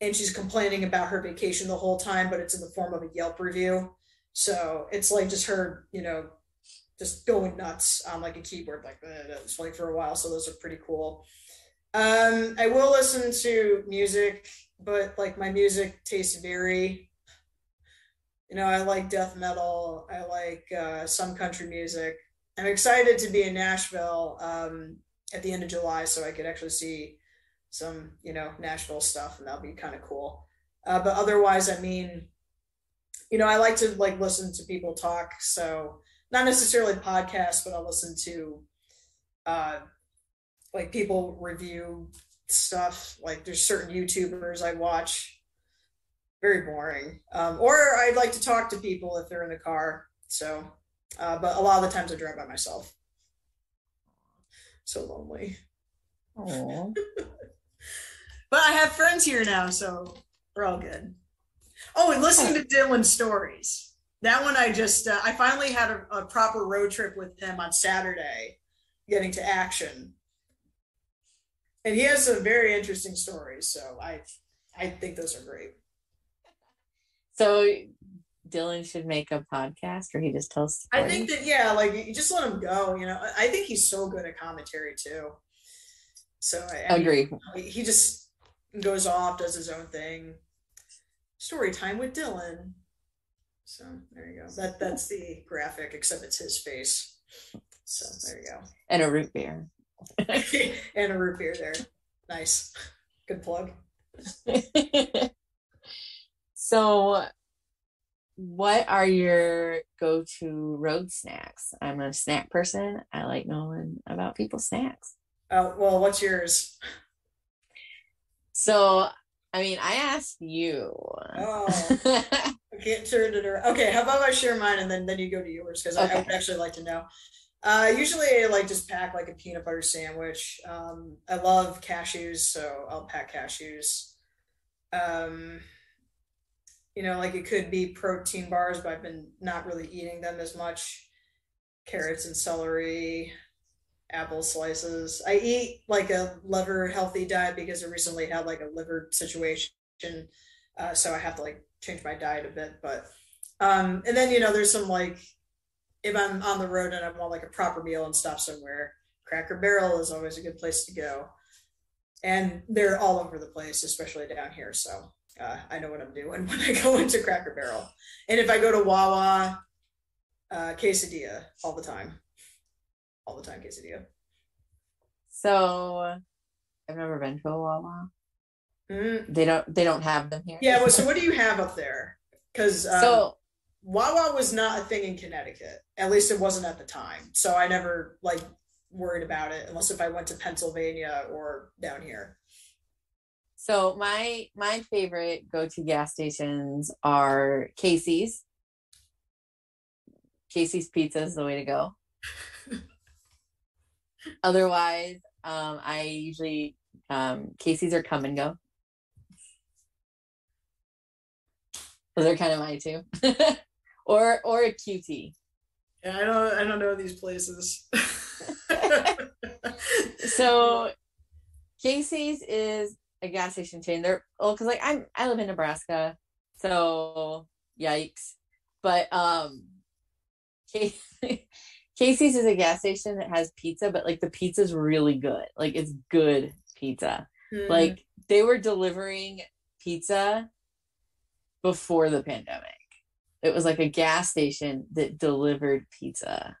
And she's complaining about her vacation the whole time, but it's in the form of a Yelp review. So it's like just her, you know, just going nuts on like a keyboard like that. like for a while. So those are pretty cool. Um, I will listen to music, but like my music tastes vary. You know, I like death metal. I like uh, some country music. I'm excited to be in Nashville um, at the end of July, so I could actually see some, you know, Nashville stuff, and that'll be kind of cool. Uh, but otherwise, I mean, you know, I like to like listen to people talk. So not necessarily podcasts, but I'll listen to uh, like people review stuff. Like there's certain YouTubers I watch. Very boring. Um, or I'd like to talk to people if they're in the car. So, uh, but a lot of the times I drive by myself. So lonely. but I have friends here now, so we're all good. Oh, and listening to Dylan's stories that one I just uh, I finally had a, a, proper road trip with him on Saturday, getting to action. and he has some very interesting stories. So I, I think those are great. So Dylan should make a podcast, or he just tells. I think that yeah, like you just let him go. You know, I think he's so good at commentary too. So I, I agree. He just goes off, does his own thing. Story time with Dylan. So there you go. That that's the graphic, except it's his face. So there you go. And a root beer. and a root beer there. Nice. Good plug. so what are your go-to road snacks? I'm a snack person. I like knowing about people's snacks. Oh, well, what's yours? So, I mean, I asked you. Oh, I can't turn it around. Okay, how about I share mine and then then you go to yours because okay. I, I, would actually like to know. Uh, usually, I like just pack like a peanut butter sandwich. Um, I love cashews, so I'll pack cashews. Um, you know, like it could be protein bars, but I've been not really eating them as much. Carrots and celery, apple slices. I eat like a liver healthy diet because I recently had like a liver situation, uh, so I have to like change my diet a bit. But um, and then you know, there's some like if I'm on the road and I want like a proper meal and stop somewhere, Cracker Barrel is always a good place to go. And they're all over the place, especially down here. So uh, I know what I'm doing when I go into Cracker Barrel. And if I go to Wawa, uh, quesadilla all the time all the time quesadilla. So I've never been to a Wawa. Mm. They don't. They don't have them here. Yeah. Well, so what do you have up there? Because um, so Wawa was not a thing in Connecticut. At least it wasn't at the time. So I never like worried about it unless if I went to Pennsylvania or down here. So my my favorite go to gas stations are Casey's. Casey's Pizza is the way to go. Otherwise, um, I usually um, Casey's are Kum & Go. Those are kind of my two, or or a QT. Yeah, I don't I don't know these places. so, Casey's is a gas station chain. They're oh, because like I'm I live in Nebraska, so yikes. But um, Casey, Casey's is a gas station that has pizza, but like the pizza's really good. Like it's good pizza. Mm. Like they were delivering pizza before the pandemic. It was like a gas station that delivered pizza.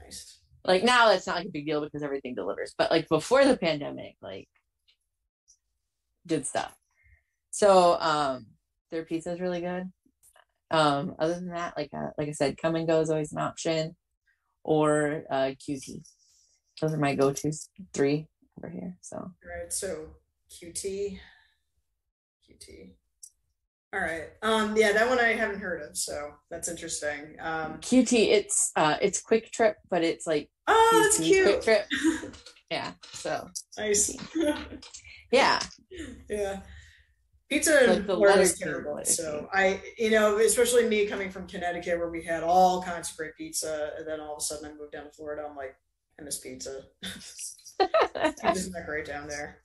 Nice. Like now that's not like a big deal because everything delivers, but like before the pandemic, like good stuff. So um their pizza is really good. Um other than that, like uh, like I said, Kum & Go is always an option or uh, QT. Those are my go-tos three over here. So right, so QT, QT. All right. Um, yeah, that one I haven't heard of, so that's interesting. Um, QT, it's uh, it's QuikTrip, but it's like oh, that's cute. QuikTrip. yeah. So nice. yeah. Yeah. Pizza in Florida is terrible. So I, you know, especially me coming from Connecticut where we had all kinds of great pizza, and then all of a sudden I moved down to Florida. I'm like, I miss pizza. Pizza's not great down there.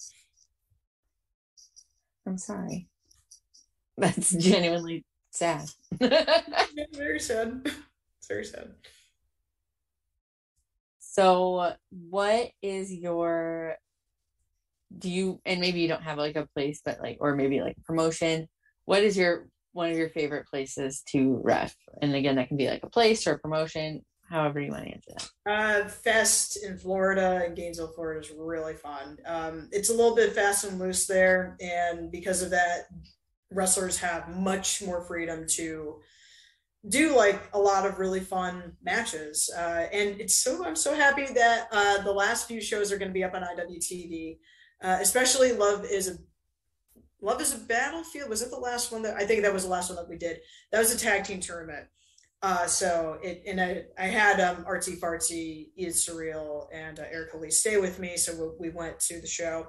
I'm sorry. That's genuinely sad. very sad. It's very sad. So, what is your do you and maybe you don't have like a place but like or maybe like promotion. What is your one of your favorite places to ref? And again that can be like a place or a promotion however you want to answer that. Uh fest in florida in gainesville florida is really fun. Um it's a little bit fast and loose there and because of that wrestlers have much more freedom to do like a lot of really fun matches. Uh, and it's so i'm so happy that uh, the last few shows are going to be up on iwtv uh, especially love is a love is a battlefield. Was it the last one that i think that was the last one that we did. That was a tag team tournament. Uh, so it and I, I had um, artsy fartsy is surreal and uh, Erica Lee stay with me. So we, we went to the show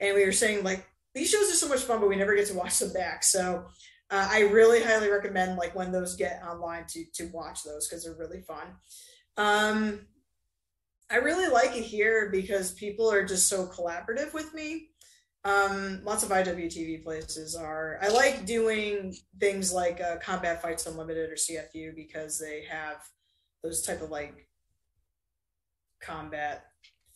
and we were saying like these shows are so much fun but we never get to watch them back. So uh, I really highly recommend like when those get online to to watch those because they're really fun. Um, I really like it here because people are just so collaborative with me. Um, lots of IWTV places are. I like doing things like uh, Combat Fights Unlimited or CFU because they have those type of like combat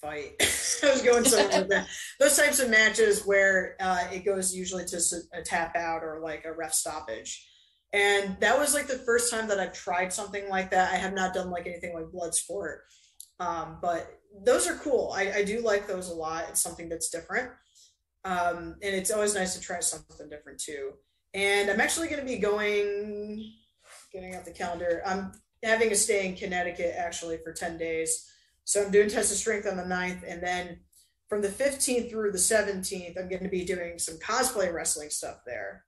fight. I was going somewhere with that. Those types of matches where uh, it goes usually to a tap out or like a ref stoppage. And that was like the first time that I've tried something like that. I have not done like anything like blood sport. Um, but those are cool. I, I do like those a lot. It's something that's different. Um, and it's always nice to try something different too. And I'm actually going to be going, getting out the calendar. I'm having a stay in Connecticut actually for 10 days. So I'm doing test of strength on the 9th. And then from the 15th through the 17th, I'm going to be doing some cosplay wrestling stuff there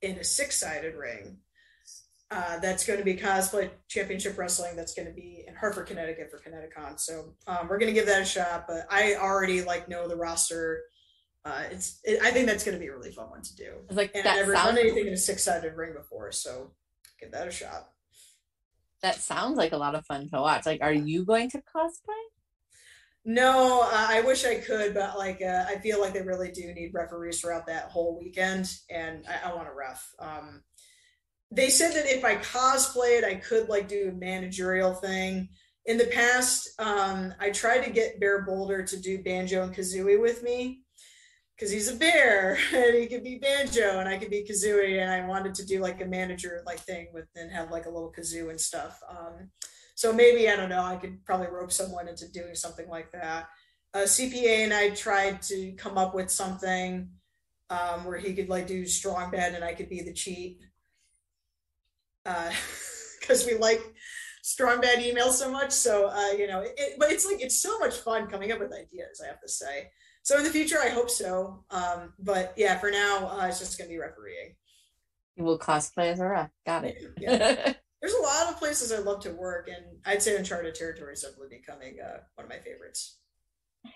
in a six sided ring. Uh, that's going to be cosplay championship wrestling. That's going to be in Hartford, Connecticut for ConnectiCon. So um, we're going to give that a shot. But I already like know the roster uh, it's it, I think that's going to be a really fun one to do. Like and I've never sounds... done anything in a six sided ring before, so give that a shot. That sounds like a lot of fun to watch. Like, are you going to cosplay? No, uh, I wish I could, but like uh, I feel like they really do need referees throughout that whole weekend, and I, I want to ref. Um, they said that if I cosplayed, I could like do a managerial thing. In the past, um, I tried to get Bear Boulder to do banjo and kazooie with me, because he's a bear and he could be banjo and I could be kazooie and I wanted to do like a manager like thing with and have like a little kazoo and stuff. Um, so maybe I don't know. I could probably rope someone into doing something like that. Uh, CPA and I tried to come up with something um, where he could like do strong bad and I could be the cheat because uh, we like strong bad emails so much. So uh, you know, it, but it's like it's so much fun coming up with ideas. I have to say. So in the future, I hope so. Um, but yeah, for now, uh, it's just going to be refereeing. You will cosplay as a ref. Got it. Yeah. There's a lot of places I love to work, and I'd say Uncharted Territory is definitely becoming uh, one of my favorites. Nice.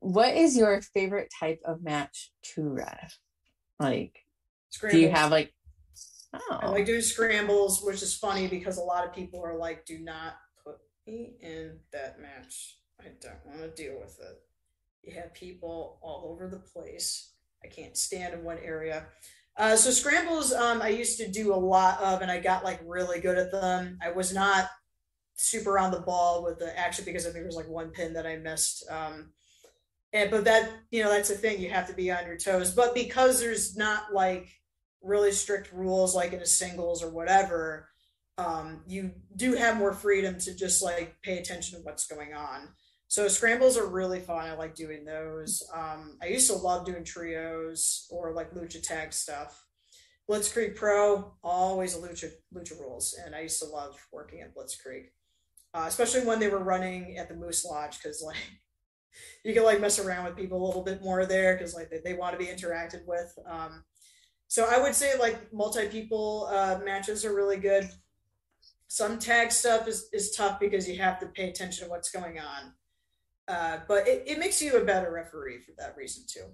What is your favorite type of match to ref? Like, Scrambles. do you have like? Oh. I like doing scrambles, which is funny because a lot of people are like, "Do not put me in that match." I don't want to deal with it. You have people all over the place. I can't stand in one area. Uh, so scrambles, um, I used to do a lot of, and I got like really good at them. I was not super on the ball with the action because I think there was like one pin that I missed. Um, and but that you know that's the thing you have to be on your toes. But because there's not like really strict rules like in a singles or whatever, um, you do have more freedom to just like pay attention to what's going on. So scrambles are really fun. I like doing those. Um, I used to love doing trios or like lucha tag stuff. Blitzkrieg Pro, always a lucha lucha rules, and I used to love working at Blitzkrieg, uh, especially when they were running at the Moose Lodge because like you can like mess around with people a little bit more there because like they, they want to be interacted with. Um, so I would say like multi people uh, matches are really good. Some tag stuff is is tough because you have to pay attention to what's going on. Uh, but it, it makes you a better referee for that reason too.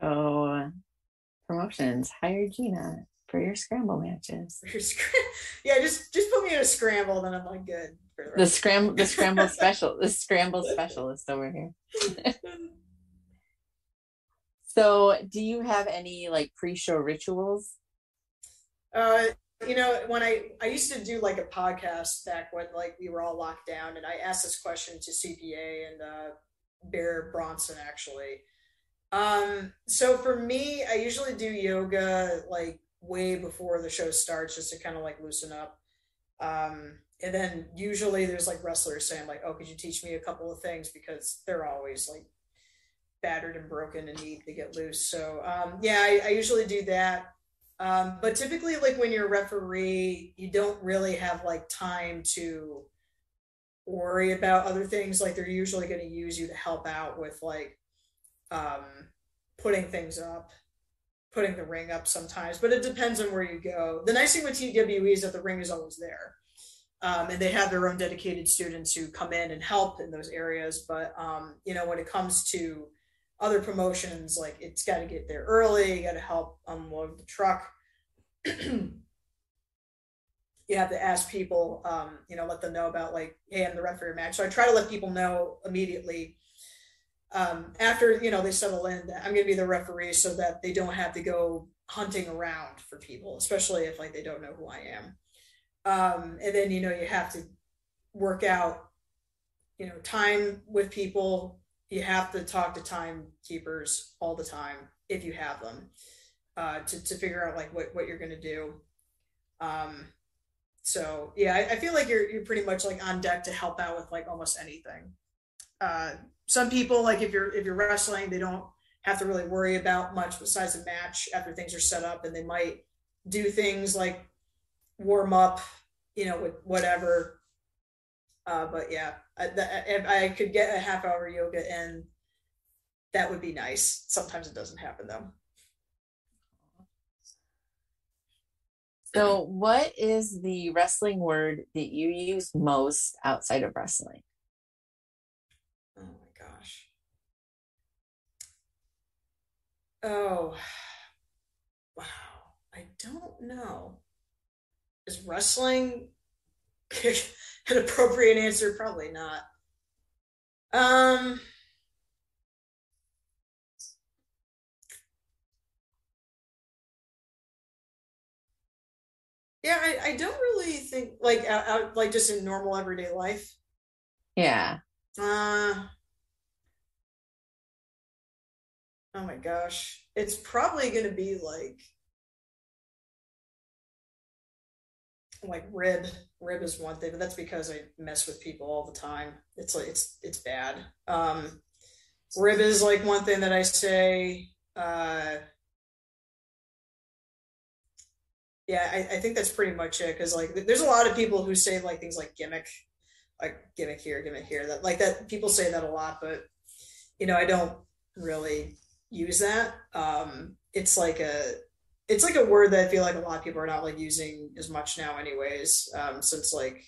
So, promotions hire Gina for your scramble matches. Your scr- yeah, just just put me in a scramble, then I'm like good. The, the scramble, the scramble special, the scramble specialist over here. so, do you have any like pre-show rituals? Uh, you know when i i used to do like a podcast back when like we were all locked down and i asked this question to cpa and uh bear bronson actually. Um so for me i usually do yoga like way before the show starts just to kind of like loosen up. Um and then usually there's like wrestlers saying like oh could you teach me a couple of things? because they're always like battered and broken and need to get loose so um yeah I, I usually do that um, but typically, like when you're a referee, you don't really have like time to worry about other things. Like they're usually going to use you to help out with like um, putting things up, putting the ring up sometimes. But it depends on where you go. The nice thing with TWE is that the ring is always there. Um, and they have their own dedicated students who come in and help in those areas. But um, you know, when it comes to other promotions, like it's got to get there early, you got to help unload the truck. you have to ask people, um, you know, let them know about like, hey, I'm the referee match. So I try to let people know immediately um, after you know they settle in that I'm going to be the referee so that they don't have to go hunting around for people, especially if like they don't know who I am. Um, and then you know you have to work out, you know, time with people. You have to talk to timekeepers all the time if you have them uh, to to figure out like what what you're going to do. Um, so yeah, I, I, feel like you're you're pretty much like on deck to help out with like almost anything. Uh, some people like if you're if you're wrestling, they don't have to really worry about much besides the match after things are set up, and they might do things like warm up, you know, with whatever. Uh, but yeah, I, if I could get a half hour yoga in, that would be nice. Sometimes it doesn't happen though. So, what is the wrestling word that you use most outside of wrestling? Oh my gosh. Oh, wow. I don't know. Is wrestling an appropriate answer? Probably not. Um, Yeah, I, I don't really think like out, out like just in normal everyday life. Yeah. Uh oh my gosh. It's probably gonna be like like rib. Rib is one thing, but that's because I mess with people all the time. It's like it's it's bad. Um rib is like one thing that I say. Uh yeah, I, I think that's pretty much it. Because like, there's a lot of people who say like things like gimmick, like gimmick here, gimmick here. That like that people say that a lot, but you know, I don't really use that. Um, it's like a it's like a word that I feel like a lot of people are not like using as much now, anyways. Um, since like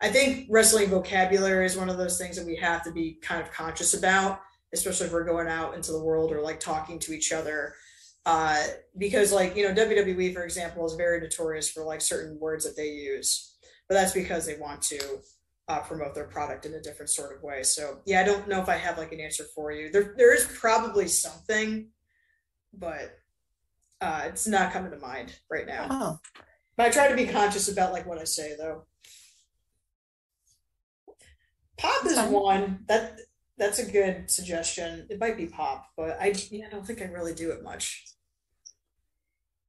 I think wrestling vocabulary is one of those things that we have to be kind of conscious about, especially if we're going out into the world or like talking to each other uh, because like you know WWE for example is very notorious for like certain words that they use, but that's because they want to uh, promote their product in a different sort of way. So yeah, I don't know if I have like an answer for you. There there is probably something, but uh, it's not coming to mind right now. Oh. But I try to be conscious about like what I say though. Pop is one that that's a good suggestion. It might be pop, but I yeah, I don't think I really do it much.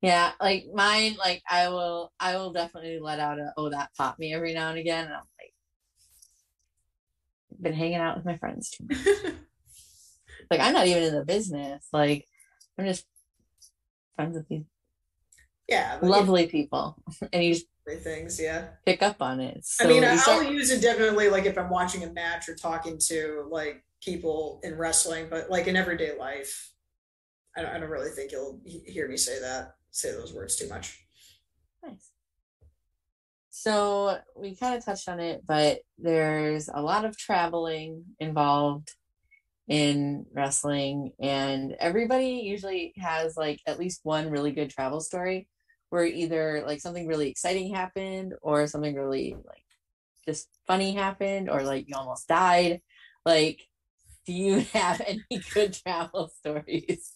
Yeah, like mine, like I will I will definitely let out a oh that pop me every now and again. And I'm like been hanging out with my friends too much. like I'm not even in the business. Like I'm just friends with these yeah lovely people. And you just things, yeah. Pick up on it. So I mean, I'll start... use it definitely like if I'm watching a match or talking to like people in wrestling, but like in everyday life, I don't, I don't really think you'll hear me say that, say those words too much. Nice. So we kind of touched on it, but there's a lot of traveling involved in wrestling, and everybody usually has like at least one really good travel story where either like something really exciting happened or something really like just funny happened or like you almost died. Like, do you have any good travel stories?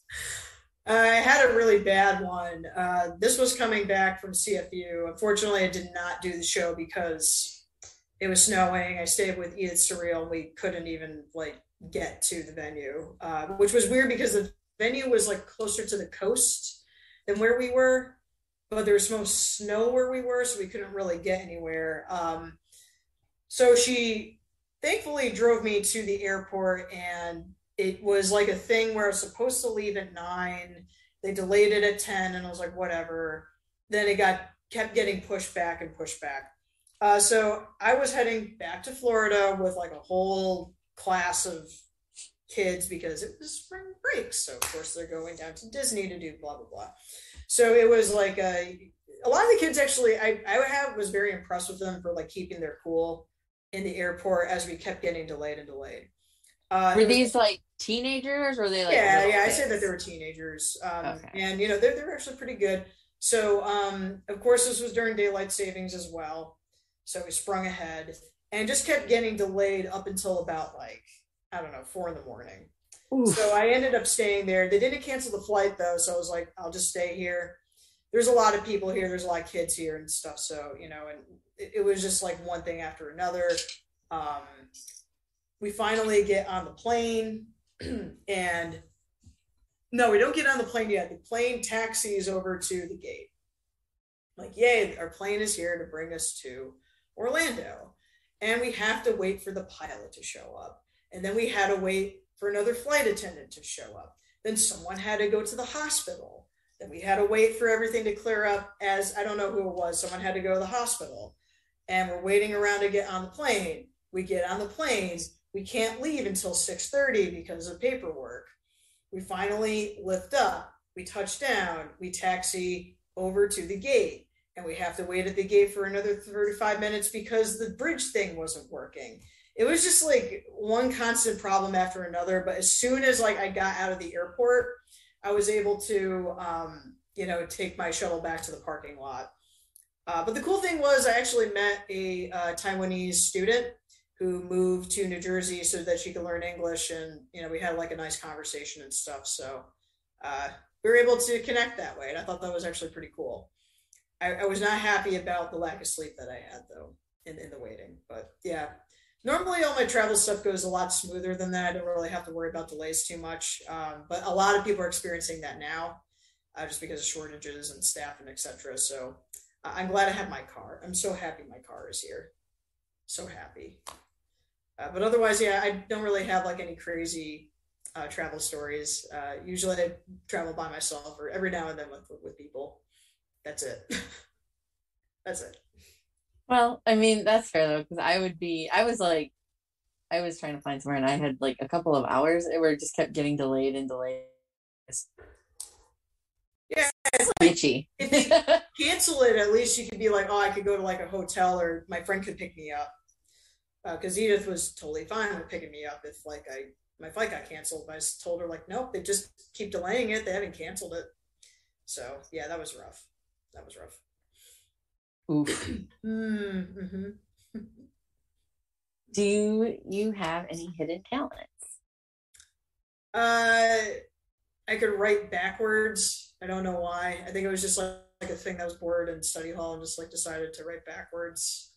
I had a really bad one. Uh, this was coming back from CFU. Unfortunately, I did not do the show because it was snowing. I stayed with Edith Surreal we couldn't even like get to the venue, uh, which was weird because the venue was like closer to the coast than where we were but there was most snow where we were, so we couldn't really get anywhere. Um, so she thankfully drove me to the airport, and it was like a thing where I was supposed to leave at nine. They delayed it at ten, and I was like, whatever. Then it got kept getting pushed back and pushed back. Uh, so I was heading back to Florida with like a whole class of kids because it was spring break. So of course they're going down to Disney to do blah blah blah. So it was like a, a lot of the kids actually, I, I have was very impressed with them for like keeping their cool in the airport as we kept getting delayed and delayed. Uh, were these like teenagers or were they like yeah yeah kids? i say that they were teenagers um, okay. and you know they're, they're actually pretty good So, um, of course, this was during daylight savings as well. So we sprung ahead and just kept getting delayed up until about like, I don't know, four in the morning. Oof. So I ended up staying there. They didn't cancel the flight though. So I was like, I'll just stay here. There's a lot of people here. There's a lot of kids here and stuff. So, you know, and it, it was just like one thing after another. Um, we finally get on the plane and no, we don't get on the plane yet. The plane taxis over to the gate. Like, yay, our plane is here to bring us to Orlando. And we have to wait for the pilot to show up. And then we had to wait for another flight attendant to show up. Then someone had to go to the hospital. Then we had to wait for everything to clear up as I don't know who it was. Someone had to go to the hospital. And we're waiting around to get on the plane. We get on the planes. We can't leave until 6:30 because of paperwork. We finally lift up. We touch down. We taxi over to the gate. And we have to wait at the gate for another 35 minutes because the bridge thing wasn't working it was just like one constant problem after another. But as soon as like I got out of the airport, I was able to, um, you know, take my shuttle back to the parking lot. Uh, but the cool thing was I actually met a uh, Taiwanese student who moved to New Jersey so that she could learn English, and you know, we had like a nice conversation and stuff. So uh, we were able to connect that way, and I thought that was actually pretty cool. I, I was not happy about the lack of sleep that I had though in, in the waiting, but yeah, normally all my travel stuff goes a lot smoother than that. I don't really have to worry about delays too much. Um, but a lot of people are experiencing that now, uh, just because of shortages and staff and etc. So uh, I'm glad I have my car. I'm so happy my car is here. So happy. Uh, but otherwise, yeah, I don't really have like any crazy uh, travel stories. Uh, usually, I travel by myself, or every now and then with with people. That's it. That's it. Well, I mean, that's fair though, because I would be, I was like, I was trying to find somewhere and I had like a couple of hours where it just kept getting delayed and delayed. Yeah, it's like, itchy. if you cancel it, at least you could be like, oh, I could go to like a hotel or my friend could pick me up. Because uh, Edith was totally fine with picking me up if like I my flight got canceled. But I told her like, nope, they just keep delaying it. They haven't canceled it. So yeah, that was rough. That was rough. Oof. mm-hmm. Do you have any hidden talents? Uh, I could write backwards. I don't know why. I think it was just like, like a thing that was bored in study hall and just like decided to write backwards.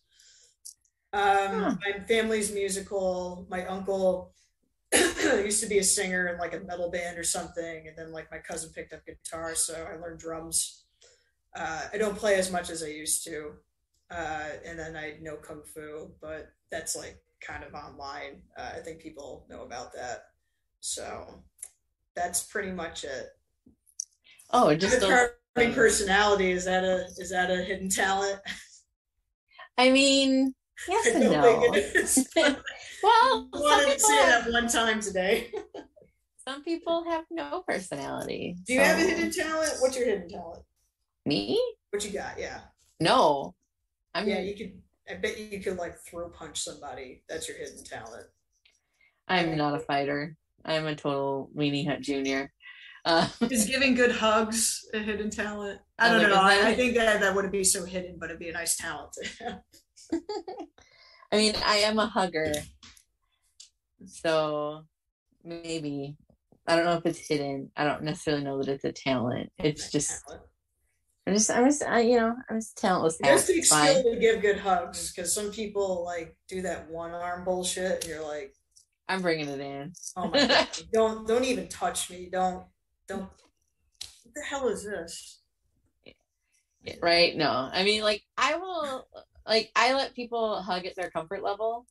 Um, huh. My family's musical. My uncle used to be a singer in like a metal band or something, and then like my cousin picked up guitar, so I learned drums. Uh, I don't play as much as I used to. Uh, and then I know Kung Fu, but that's like kind of online. Uh, I think people know about that. So that's pretty much it. Oh, just the charming personality is that a is that a hidden talent? I mean, yes I and no. well, I wanted to say have, that one time today. some people have no personality. Do you so. have a hidden talent? What's your hidden talent? Me? What you got? Yeah. No. I'm Yeah, you could I bet you could like throw punch somebody. That's your hidden talent. I'm not a fighter. I'm a total weenie hut junior. Uh, Is giving good hugs a hidden talent? I don't know. I, I, think that that wouldn't be so hidden, but it'd be a nice talent. I mean, I am a hugger, so maybe I don't know if it's hidden. I don't necessarily know that it's a talent. It's just talent. I'm just, I'm just, I, you know, I'm just talentless. It just takes skill to give good hugs because some people like do that one arm bullshit, you're like, I'm bringing it in. Oh my god! don't, don't even touch me. Don't, don't. What the hell is this? Right? No, I mean, like, I will, like, I let people hug at their comfort level.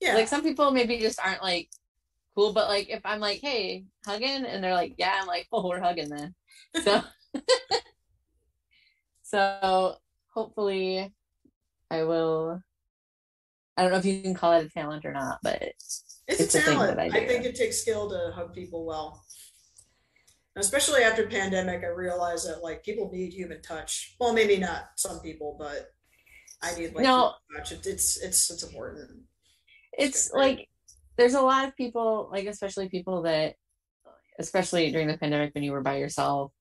Yeah. Like some people maybe just aren't like cool, but like if I'm like, hey, hugging, and they're like, yeah, I'm like, oh, we're hugging then. So. So hopefully I will I don't know if you can call it a talent or not, but it's, it's a, a talent. I, I, think it takes skill to hug people well. Especially after pandemic, I realized that like people need human touch. Well, maybe not some people, but I need like no, touch. It, it's it's it's important. It's, it's like there's a lot of people, like especially people that, especially during the pandemic when you were by yourself,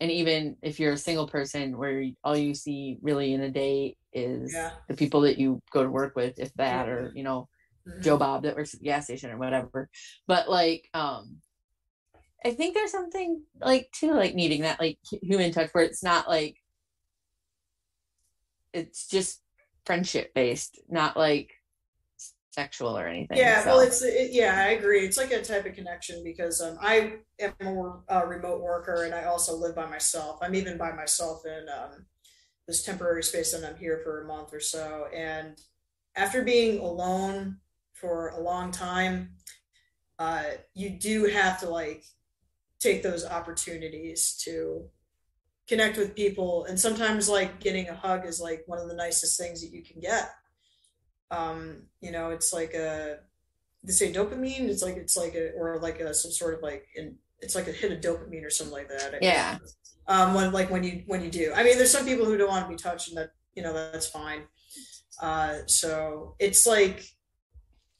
and even if you're a single person where all you see really in a day is Yeah. the people that you go to work with if that Yeah. or you know Mhm. joe bob that works at the gas station or whatever but like um i think there's something like too like needing that like human touch where it's not like it's just friendship based not like sexual or anything Yeah, so. well, it's it, yeah, I agree. It's like a type of connection because um, I am a uh, remote worker and I also live by myself. I'm even by myself in um, this temporary space, and I'm here for a month or so. And after being alone for a long time, uh, you do have to like take those opportunities to connect with people, and sometimes like getting a hug is like one of the nicest things that you can get um you know it's like a they say dopamine it's like it's like a or like a some sort of like in it's like a hit of dopamine or something like that Yeah. um when like when you when you do. I mean there's some people who don't want to be touched and that you know that's fine. Uh so it's like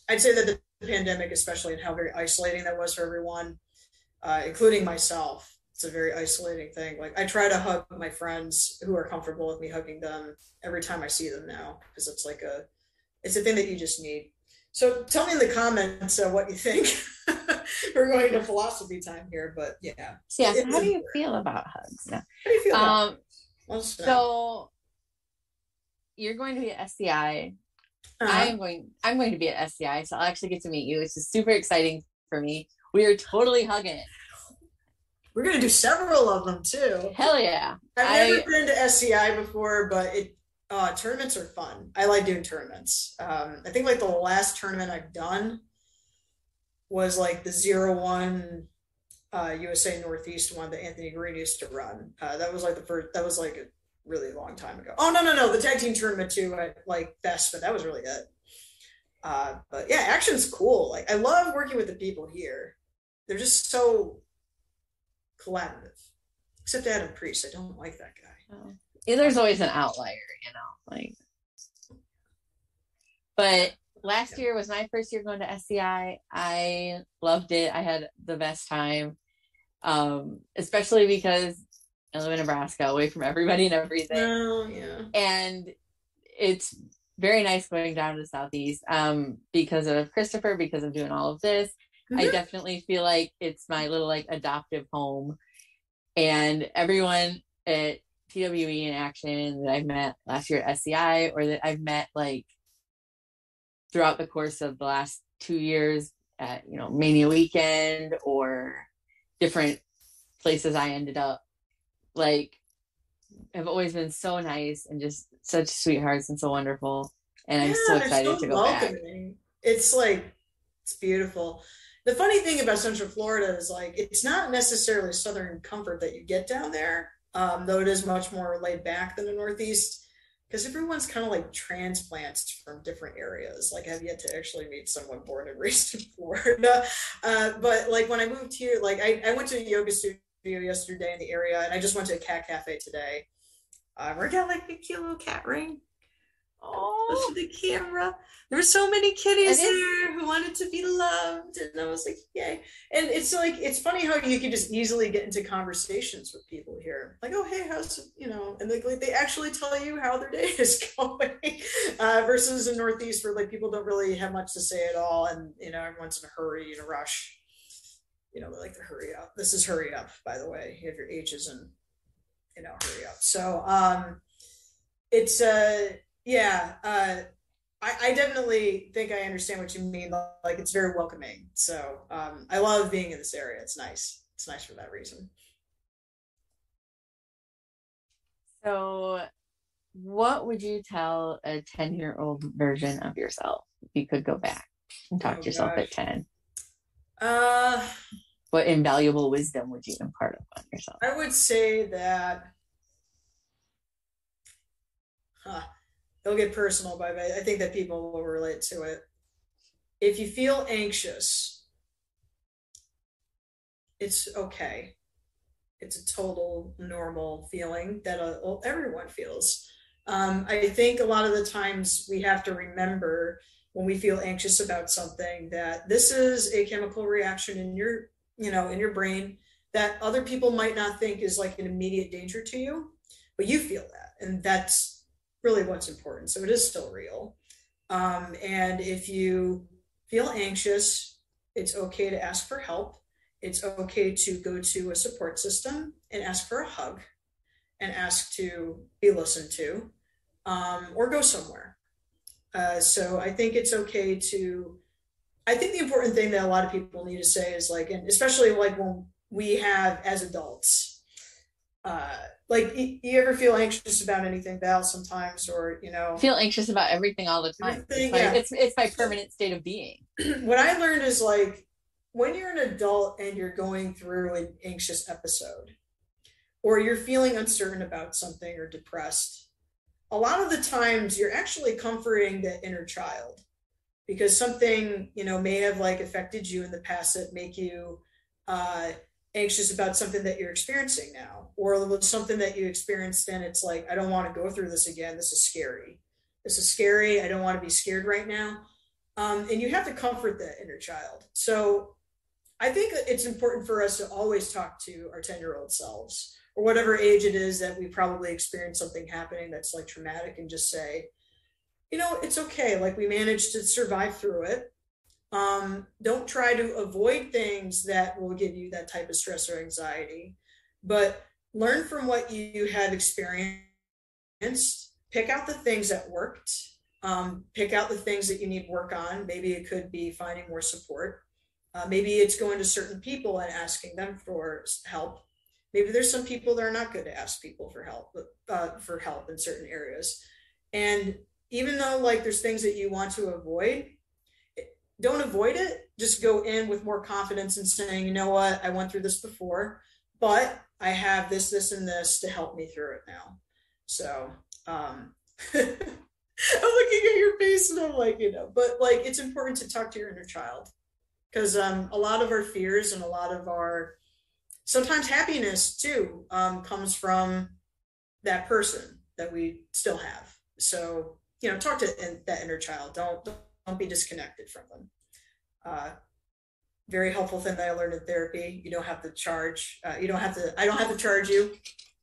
i'd say that the pandemic especially and how very isolating that was for everyone uh including myself it's a very isolating thing. Like i try to hug my friends who are comfortable with me hugging them every time i see them now because it's like a it's a thing that you just need. So tell me in the comments uh, what you think. We're going to philosophy time here, but yeah. So, yeah so how do you feel about hugs now How do you feel about um? Let so you're going to be at SCI. Uh-huh. I am going. I'm going to be at SCI, so I'll actually get to meet you, which is super exciting for me. We are totally hugging it. We're going to do several of them too. Hell yeah! I've I- never been to SCI before, but it uh, tournaments are fun. I like doing tournaments. Um, I think like the last tournament I've done was like the zero one uh, USA Northeast one that Anthony Greene used to run. Uh, that was like the first. That was like a really long time ago. Oh no no no, the tag team tournament too at like Best, but that was really good. Uh, but yeah, action's cool. Like I love working with the people here. They're just so collaborative. Except Adam Priest, I don't like that guy. Yeah, there's always an outlier, you know, like. But last year was my first year going to SCI. I loved it. I had the best time, um, especially because I live in Nebraska, away from everybody and everything. No, yeah. and it's very nice going down to the southeast um because of christopher because of doing all of this i Mhm. definitely feel like it's my little like adoptive home and everyone at twe in action that i've met last year at sci or that i've met like throughout the course of the last two years at you know mania weekend or different places i ended up like have always been so nice and just such sweethearts and so wonderful. And I'm so excited to go back. welcoming. It's like it's beautiful. The funny thing about Central Florida is like it's not necessarily Southern comfort that you get down there, um, though it is much more laid back than the Northeast. Because everyone's kind of like transplants from different areas. Like I've yet to actually meet someone born and raised in Florida. Uh, but like when I moved here, like I, I went to a yoga studio yesterday in the area, and I just went to a cat cafe today. I got like a cute little cat ring. Oh, the camera. There were so many kitties there who wanted to be loved, and I was like, "Yay!" And it's like it's funny how you can just easily get into conversations with people here, like, "Oh, hey, how's it-" you know?" And they like they actually tell you how their day is going, uh, versus in Northeast where like people don't really have much to say at all, and you know everyone's in a hurry and a rush. You know, they like to hurry up. This is hurry up, by the way. You have your H's and you know hurry up. So um, it's uh yeah uh I, I definitely think i understand what you mean like it's very welcoming so um i love being in this area it's nice it's nice for that reason so what would you tell a 10 year old version of yourself if you could go back and talk Oh, to yourself gosh. at 10? uh What invaluable wisdom would you impart upon yourself? i would say that huh, it'll get personal but I think that people will relate to it if you feel anxious it's okay it's a total normal feeling that uh, everyone feels. Um, I think a lot of the times we have to remember when we feel anxious about something that this is a chemical reaction in your, you know, in your brain that other people might not think is like an immediate danger to you, but you feel that. And that's really what's important. So it is still real. Um, and if you feel anxious, it's okay to ask for help. It's okay to go to a support system and ask for a hug and ask to be listened to um, or go somewhere. Uh, so I think it's okay to. I think the important thing that a lot of people need to say is like, and especially like when we have as adults, uh, like you ever feel anxious about anything, Val? Sometimes, or you know, feel anxious about everything all the time. It's my, yeah. it's, it's my permanent state of being. what I learned is like when you're an adult and you're going through an anxious episode, or you're feeling uncertain about something or depressed a lot of the times you're actually comforting the inner child because something you know may have like affected you in the past that make you uh, anxious about something that you're experiencing now or something that you experienced and it's like i don't want to go through this again. This is scary. This is scary. I don't want to be scared right now. Um, and you have to comfort the inner child. So i think it's important for us to always talk to our 10 year old selves or whatever age it is that we probably experience something happening that's like traumatic and just say you know it's okay. Like we managed to survive through it um, don't try to avoid things that will give you that type of stress or anxiety but learn from what you have experienced. Pick out the things that worked. Um, pick out the things that you need work on. Maybe it could be finding more support. Uh, maybe it's going to certain people and asking them for help. Maybe there's some people that are not good to ask people for help uh, for help in certain areas. And even though like there's things that you want to avoid don't avoid it just go in with more confidence and saying you know what i went through this before but i have this this and this to help me through it now so um i'm looking at your face and i'm like you know but like it's important to talk to your inner child because um a lot of our fears and a lot of our sometimes happiness too um, comes from that person that we still have. So you know, talk to that inner child. Don't don't be disconnected from them. Uh, very helpful thing that I learned in therapy. You don't have to charge. Uh, you don't have to. I don't have to charge you.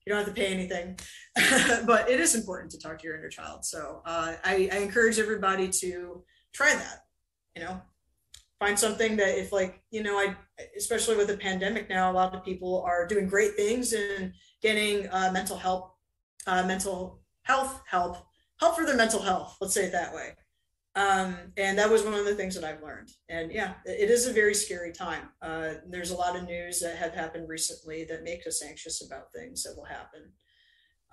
You don't have to pay anything, but it is important to talk to your inner child. So uh, I, I encourage everybody to try that. You know, find something that if like you know i especially with the pandemic now a lot of people are doing great things and getting uh, mental help uh, mental health help help for their mental health let's say it that way um, and that was one of the things that i've learned and yeah it is a very scary time uh, there's a lot of news that have happened recently that make us anxious about things that will happen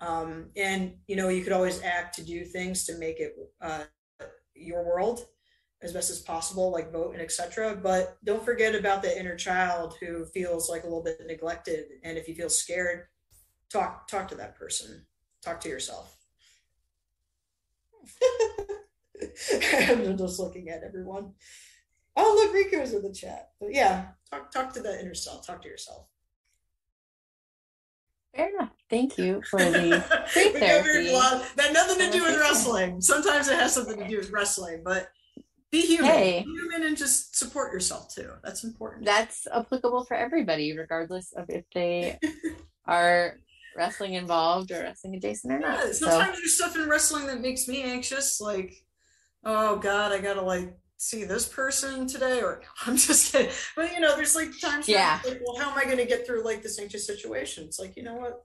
um, and you know you could always act to do things to make it uh, your world as best as possible, like vote and etc. But don't forget about the inner child who feels like a little bit neglected. And if you feel scared, talk talk to that person. Talk to yourself. I'm just looking at everyone. Oh, look, Rico's in the chat. But yeah, talk talk to the inner self. Talk to yourself. Fair enough. Thank you for the free therapy. That nothing to do with wrestling. Sometimes it has something to do with wrestling, but be human. Hey. Be human and just support yourself too. That's important. That's applicable for everybody, regardless of if they are wrestling involved or wrestling adjacent or not. Yeah, sometimes so. there's stuff in wrestling that makes me anxious, like, oh God, I gotta like see this person today, or I'm just kidding. But you know, there's like times yeah. like, well, how am I gonna get through like this anxious situation? It's like, you know what?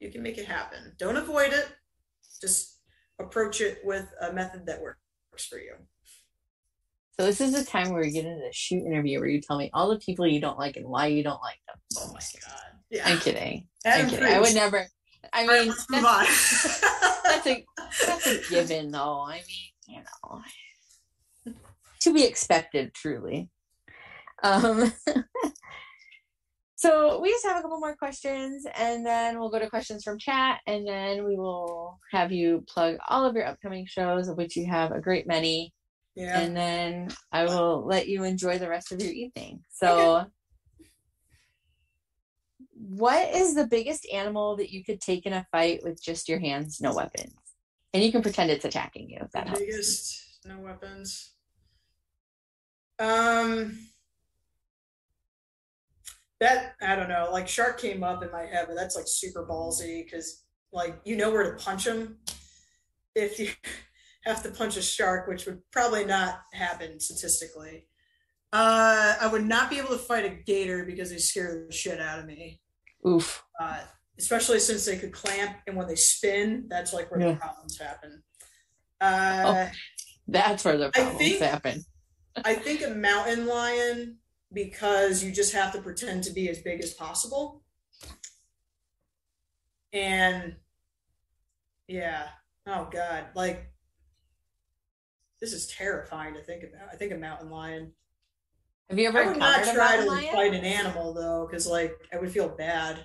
You can make it happen. Don't avoid it. Just approach it with a method that works for you. So this is the time where you get into the shoot interview where you tell me all the people you don't like and why you don't like them. Oh my god! Yeah. I'm kidding. Adam I'm kidding. I would never. I mean, that's, that's a that's a given, though. I mean, you know, to be expected, truly. Um, so we just have a couple more questions, and then we'll go to questions from chat, and then we will have you plug all of your upcoming shows, of which you have a great many. Yeah. And then I will let you enjoy the rest of your evening. So, okay. what is the biggest animal that you could take in a fight with just your hands, no weapons? And you can pretend it's attacking you if that helps. Biggest, no weapons. Um, that I don't know. Like shark came up in my head, but that's like super ballsy because like you know where to punch him if you have to punch a shark, which would probably not happen statistically. Uh, I would not be able to fight a gator because they scare the shit out of me. Oof. Uh, especially since they could clamp, and when they spin, that's like where yeah. the problems happen. Uh, oh, that's where the problems think, happen. I think a mountain lion because you just have to pretend to be as big as possible. And yeah, oh god, like this is terrifying to think about. I think a mountain lion. Have you ever I would not try to lion? fight an animal though, because like I would feel bad.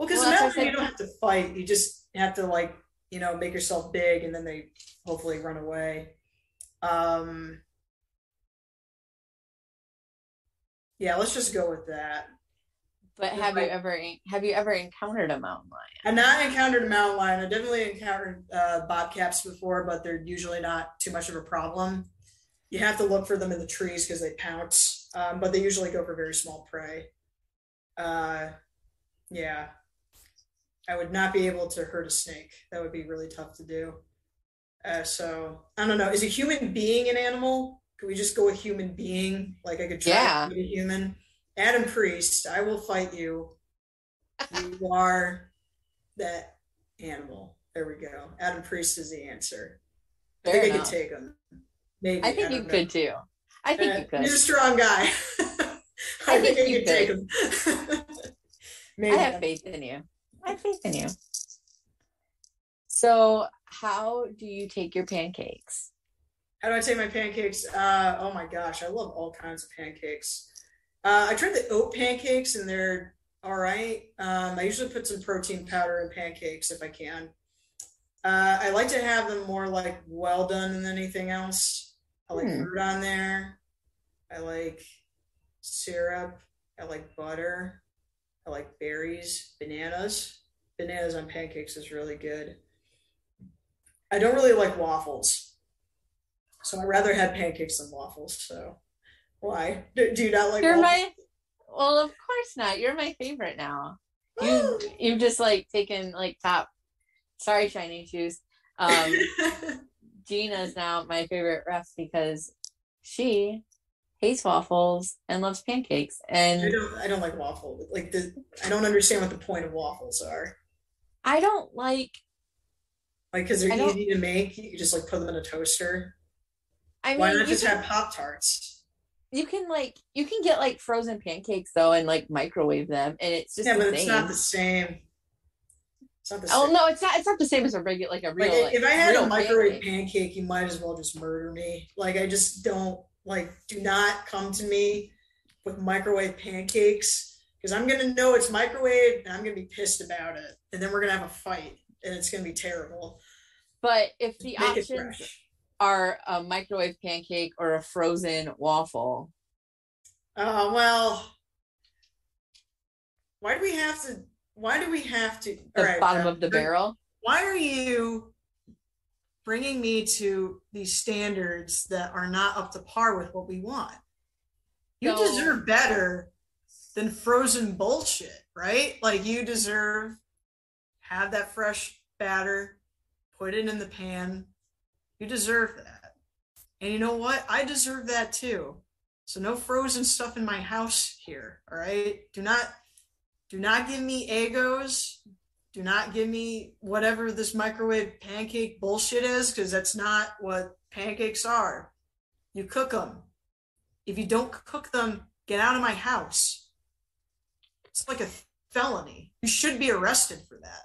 Well, because well, a you don't have to fight; you just have to like you know make yourself big, and then they hopefully run away. Um, Yeah, let's just go with that. But have you ever have you ever encountered a mountain lion? I've not encountered a mountain lion. I definitely encountered uh, bobcats before, but they're usually not too much of a problem. You have to look for them in the trees because they pounce, um, but they usually go for very small prey. Uh, yeah, I would not be able to hurt a snake. That would be really tough to do. Uh, so I don't know. Is a human being an animal? Can we just go with human being? Like I could try yeah. to be a human. Adam Priest, I will fight you. you are that animal. There we go. Adam Priest is the answer. Fair I think enough. I could take him. Maybe. I think I you know. could too. I think uh, you could. You're a strong guy. I, I, think, think I could, take him. Maybe. I have faith in you. I have faith in you. So, how do you take your pancakes? How do I take my pancakes? Uh, oh my gosh, I love all kinds of pancakes. Uh, I tried the oat pancakes and they're all right. Um, I usually put some protein powder in pancakes if I can. Uh, I like to have them more like well done than anything else. I like hmm. fruit on there. I like syrup. I like butter. I like berries, bananas. Bananas on pancakes is really good. I don't really like waffles. So I rather have pancakes than waffles. So why do, do you not like? You're waffles? my well, of course not. You're my favorite now. You you've just like taken like top. Sorry, shiny shoes. Um, Gina's now my favorite ref because she hates waffles and loves pancakes. And I don't I don't like waffle. Like the I don't understand what the point of waffles are. I don't like like because they're easy to make. You just like put them in a toaster. I mean, why not just can, have Pop Tarts? You can like you can get like frozen pancakes though and like microwave them, and it's just yeah, but same. it's not the same. It's not the oh, same. Oh no, it's not. It's not the same as a regular like a real. Like, like if I had a microwave pancake. pancake, you might as well just murder me. Like I just don't like. Do not come to me with microwave pancakes because I'm gonna know it's microwave and I'm gonna be pissed about it, and then we're gonna have a fight, and it's gonna be terrible. But if the Make options are a microwave pancake or a frozen waffle? Uh, well, why do we have to? Why do we have to? The right, bottom uh, of the barrel. Why are you bringing me to these standards that are not up to par with what we want? You so, deserve better than frozen bullshit, right? Like you deserve have that fresh batter, put it in the pan, you deserve that. And you know what? I deserve that too. So no frozen stuff in my house here. All right. Do not do not give me Eggos. Do not give me whatever this microwave pancake bullshit is, because that's not what pancakes are. You cook them. If you don't cook them, get out of my house. It's like a felony. You should be arrested for that.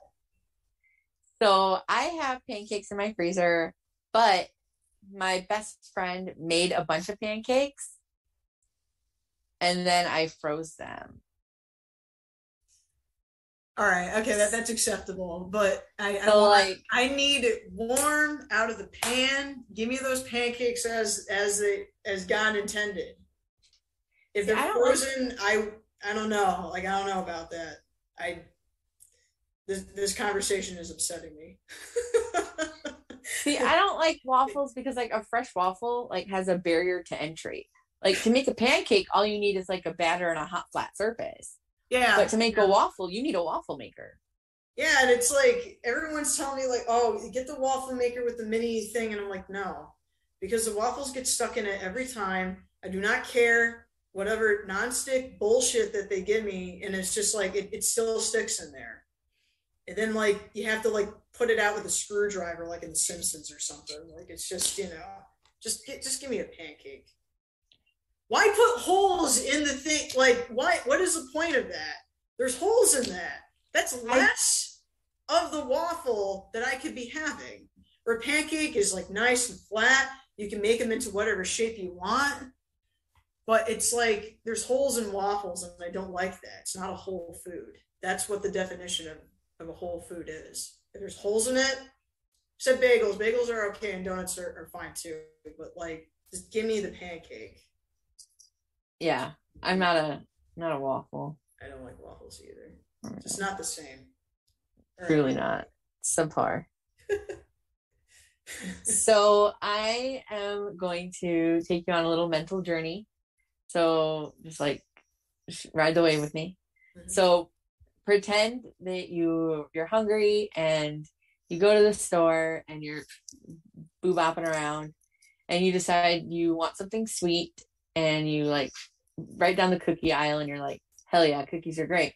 So I have pancakes in my freezer but my best friend made a bunch of pancakes and then I froze them. All right, okay, that, that's acceptable. But I, so I, want, like, I need it warm out of the pan. Give me those pancakes as as they as God intended. If they're frozen, like, I I don't know. Like I don't know about that. I this this conversation is upsetting me. See, I don't like waffles because like a fresh waffle like has a barrier to entry. like to make a pancake, all you need is like a batter and a hot flat surface. Yeah. But to make yeah. a waffle, you need a waffle maker. Yeah, and it's like everyone's telling me like, oh, get the waffle maker with the mini thing, and I'm like, no, because the waffles get stuck in it every time. I do not care whatever nonstick bullshit that they give me, and it's just like it, it still sticks in there. And then like you have to like put it out with a screwdriver, like in The Simpsons or something. Like it's just you know, just get just give me a pancake. Why put holes in the thing? Like why? What is the point of that? There's holes in that. That's less of the waffle that I could be having. Or a pancake is like nice and flat. You can make them into whatever shape you want. But it's like there's holes in waffles, and I don't like that. It's not a whole food. That's what the definition of, of a whole food is. If there's holes in it, except bagels. Bagels are okay, and donuts are, are fine too. But like, just give me the pancake. Yeah, I'm not a not a waffle. I don't like waffles either. It's not the same. Truly not. Subpar. so I am going to take you on a little mental journey. So just like ride the wave with me. Mhm. So pretend that you you're hungry and you go to the store and you're boobopping around and you decide you want something sweet and you like write down the cookie aisle and you're like, hell yeah, cookies are great.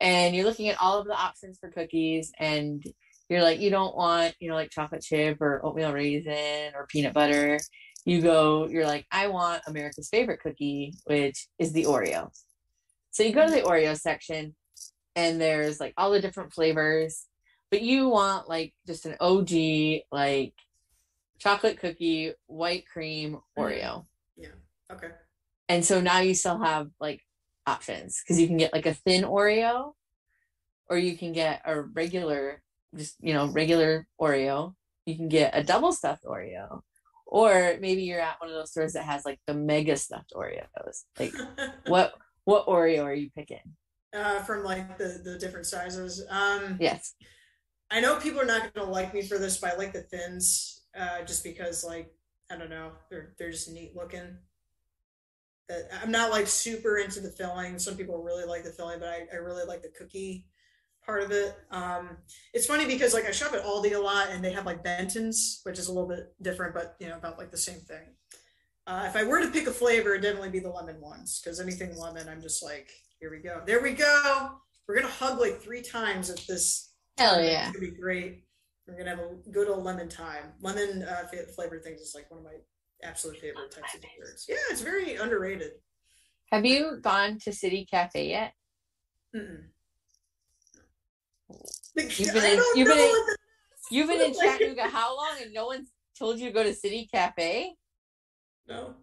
And you're looking at all of the options for cookies and you're like, you don't want, you know, like chocolate chip or oatmeal raisin or peanut butter. You go, you're like, I want America's favorite cookie, which is the Oreo. So you go to the Oreo section and there's like all the different flavors, but you want like just an OG, like chocolate cookie, white cream mm-hmm. Oreo. Okay. And so now you still have like options because you can get like a thin Oreo or you can get a regular, just, you know, regular Oreo. You can get a double stuffed Oreo. Or maybe you're at one of those stores that has like the mega stuffed Oreos. Like what what Oreo are you picking? uh, from like the the different sizes. Um, Yes. I know people are not going to like me for this, but I like the thins uh, just because, like, I don't know, they're they're just neat looking. Uh, I'm not like super into the filling. Some people really like the filling, but I, I really like the cookie part of it. Um, it's funny because like I shop at Aldi a lot, and they have like Benton's, which is a little bit different, but you know about like the same thing. Uh, if I were to pick a flavor, it'd definitely be the lemon ones because anything lemon, I'm just like, here we go, there we go. We're gonna hug like three times at this Hell it's yeah. gonna be great. We're gonna have a good old lemon time. Lemon uh, flavored things is like one of my absolute favorite types of desserts. Yeah, it's very underrated. Have you gone to City Cafe yet? Mm-mm. You've been in- you've been in- You've been in Chattanooga how long and no one's told you to go to City Cafe? no.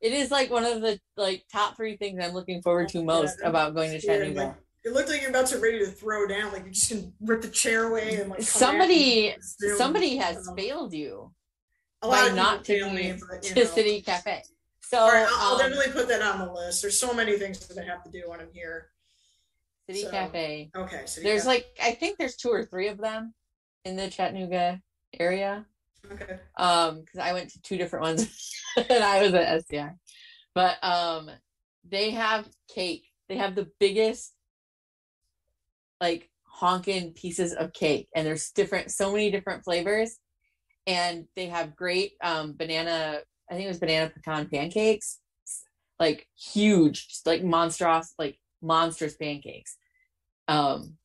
It is like one of the like top three things I'm looking forward to oh, most Yeah, about going to Chattanooga. like, it looked like you're about to ready to throw down. Like you're just gonna rip the chair away and like Somebody- at me. Zoom. Somebody has failed you a by not taking me, but, to know. City Cafe. So right, I'll, I'll um, definitely put that on the list. There's so many things that I have to do when I'm here. City so- Cafe. Okay, so There's like I think there's two or three of them in the Chattanooga area. okay. um because i went to two different ones and i was at sci but um they have cake they have the biggest like honking pieces of cake and there's different so many different flavors and they have great um banana i think it was banana pecan pancakes like huge just like monstrous like monstrous pancakes um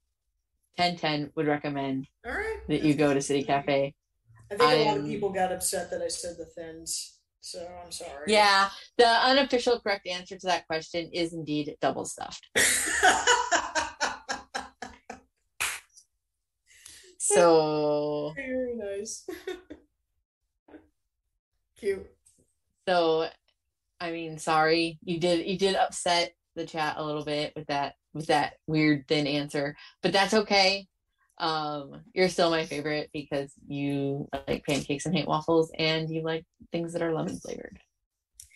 1010 would recommend All right. that you go to city cafe I think a lot of people got upset that I said the thins, so I'm sorry. Yeah, the unofficial correct answer to that question is indeed double stuffed. So, Very nice. Cute. so I mean, sorry, you did you did upset the chat a little bit with that with that weird thin answer, but that's okay. Um, you're still my favorite because you like pancakes and hate waffles, and you like things that are lemon flavored.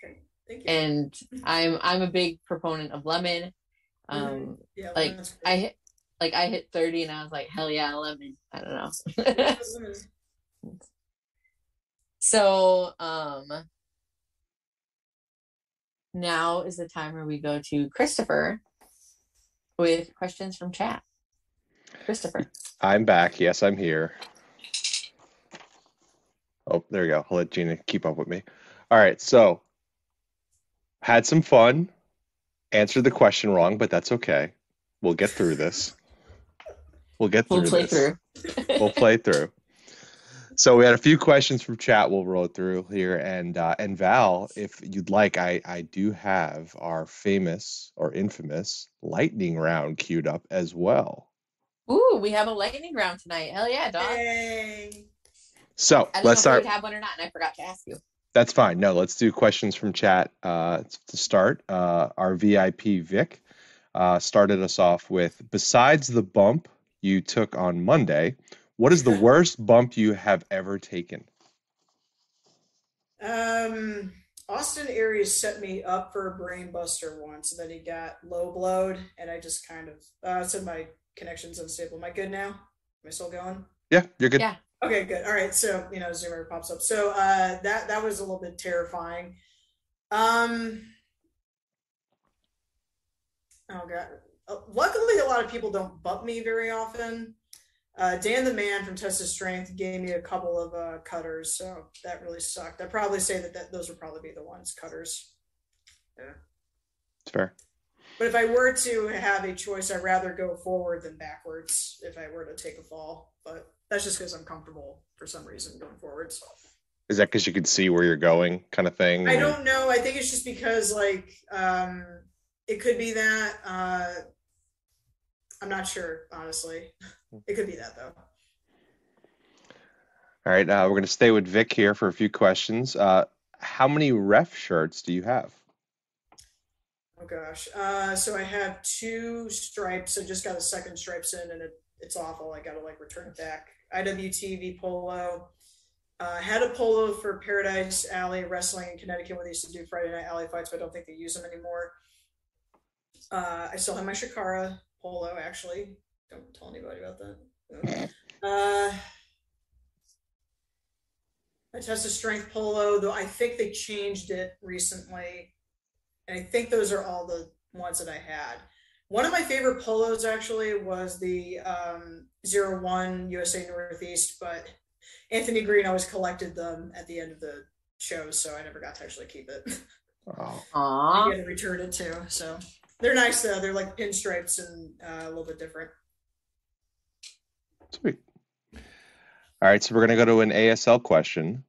Okay. Thank you. And I'm I'm a big proponent of lemon. Um, yeah, like, I like I hit 30 and I was like, hell yeah, lemon. I don't know. So um now is the time where we go to Christopher with questions from chat. Christopher. I'm back. Yes, I'm here. Oh, there you go. I'll let Gina keep up with me. All right, so had some fun. Answered the question wrong, but that's okay. We'll get through this. We'll get through We'll play this. through. we'll play through. So we had a few questions from chat. We'll roll through here, and uh, and Val, if you'd like, I I do have our famous or infamous lightning round queued up as well. Ooh, we have a lightning round tonight. Hell yeah, dog. Yay. So I don't let's know if start. we have one or not, and I forgot to ask you. That's fine. No, let's do questions from chat uh, to start. Uh, our VIP Vic uh, started us off with besides the bump you took on Monday, what is the worst bump you have ever taken? Um, Austin Aries set me up for a brain buster once, and then he got low blowed, and I just kind of uh, said my connection's unstable. Am I good now? Am I still going? Yeah, you're good. Yeah. Okay, good. All right. So, you know, Zoomer pops up. So uh that that was a little bit terrifying. Um Oh god. Uh, luckily a lot of people don't bump me very often. Uh Dan the man from Test of Strength gave me a couple of uh cutters, so that really sucked. I'd probably say that, that those would probably be the ones, cutters. Yeah, it's fair. But if I were to have a choice, I'd rather go forward than backwards if I were to take a fall. But that's just because I'm comfortable for some reason going forwards. Is that because you can see where you're going, kind of thing? I don't know. I think it's just because like um it could be that. Uh I'm not sure, honestly. It could be that though. All right, uh, we're going to stay with Vic here for a few questions. Uh, how many ref shirts do you have? Oh gosh. Uh so I have two stripes. I just got a second stripes in and it, it's awful. I gotta like return it back. IWTV polo. Uh, had a polo for Paradise Alley Wrestling in Connecticut when they used to do Friday Night Alley fights, but I don't think they use them anymore. Uh, I still have my Shakara polo, actually. Don't tell anybody about that. Uh, my Test of Strength polo, though I think they changed it recently. And I think those are all the ones that I had. One of my favorite polos actually was the um, Zero One USA Northeast, but Anthony Greene always collected them at the end of the shows, so I never got to actually keep it. Oh, Aw. I had to return it too. So they're nice though. They're like pinstripes and uh, a little bit different. sweet. All right, so we're going to go to an ASL question.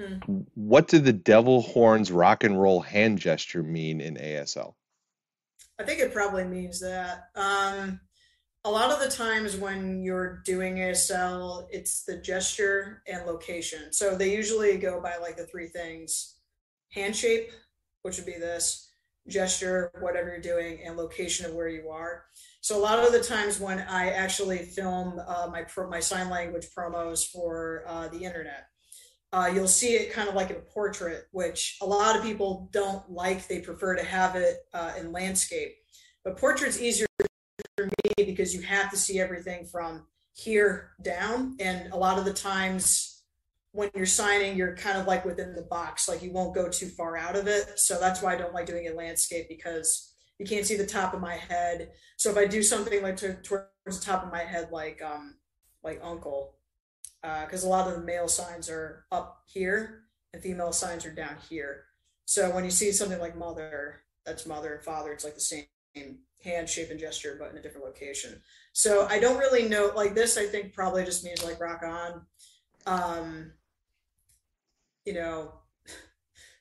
Hmm. What did the devil horns rock and roll hand gesture mean in ASL? I think it probably means that. Um, a lot of the times when you're doing ASL, it's the gesture and location. So they usually go by like the three things hand shape, which would be this, gesture, whatever you're doing, and location of where you are. So a lot of the times when I actually film uh, my pro- my sign language promos for uh, the internet, uh, you'll see it kind of like in a portrait, which a lot of people don't like. They prefer to have it uh, in landscape. But portrait's easier for me because you have to see everything from here down. And a lot of the times when you're signing, you're kind of like within the box, like you won't go too far out of it. So that's why I don't like doing it landscape because you can't see the top of my head. So if I do something like to, towards the top of my head, like um like uncle, because a lot of the male signs are up here and female signs are down here. So when you see something like mother, that's mother and father, it's like the same hand shape and gesture, but in a different location. So I don't really know like this, I think probably just means like rock on. Um, you know,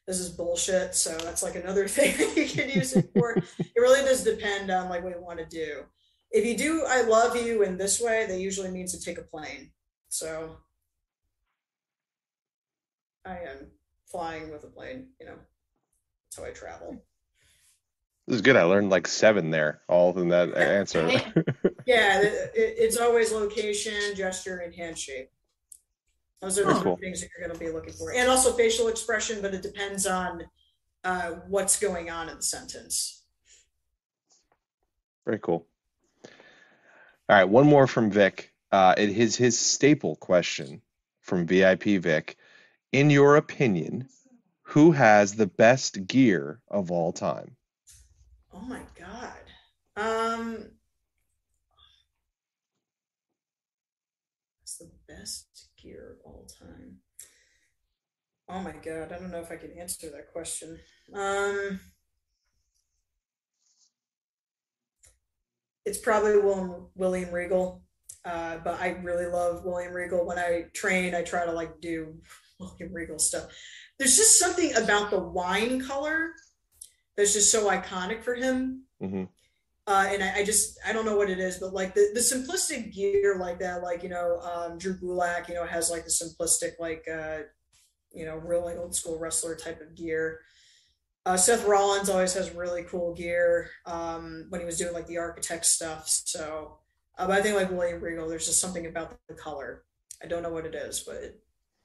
this is bullshit. So that's like another thing that you can use it for. it really does depend on like what you want to do. If you do I love you in this way, that usually means to take a plane. So I am flying with a plane, you know. That's how I travel. This is good. I learned like seven there, all in that answer. Yeah, it, it- it's always location, gesture, and hand shape. Those are the Very cool. things that you're going to be looking for, and also facial expression. But it depends on uh, what's going on in the sentence. Very cool. All right, one more from Vic. Uh, it is his staple question from VIP Vic. In your opinion, Who has the best gear of all time? Oh my god. Um What's the best of all time? Oh my god, I don't know if I can answer that question. Um it's probably William, William Regal. Uh, but I really love William Regal. When I train, I try to like do William Regal stuff. There's just something about the wine color that's just so iconic for him. Mm-hmm. Uh, and I, I, just I don't know what it is, but like the, the simplistic gear like that, like you know um, Drew Gulak, you know has like the simplistic like uh, you know real like old school wrestler type of gear. Uh, Seth Rollins always has really cool gear um, when he was doing like the architect stuff. So, uh, but I think like William Regal, there's just something about the color. I don't know what it is, but it,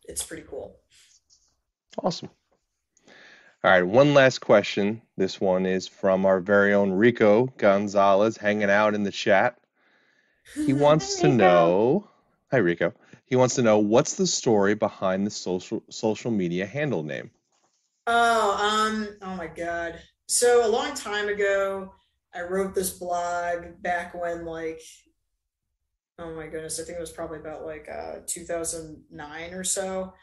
it's pretty cool. Awesome. All right, one last question. This one is from our very own Rico Gonzalez, hanging out in the chat. He wants to know. Hi, Rico. He wants to know what's the story behind the social social media handle name. Oh, um, oh my God. So a long time ago, I wrote this blog back when like, oh my goodness, I think it was probably about like uh, 2009 or so.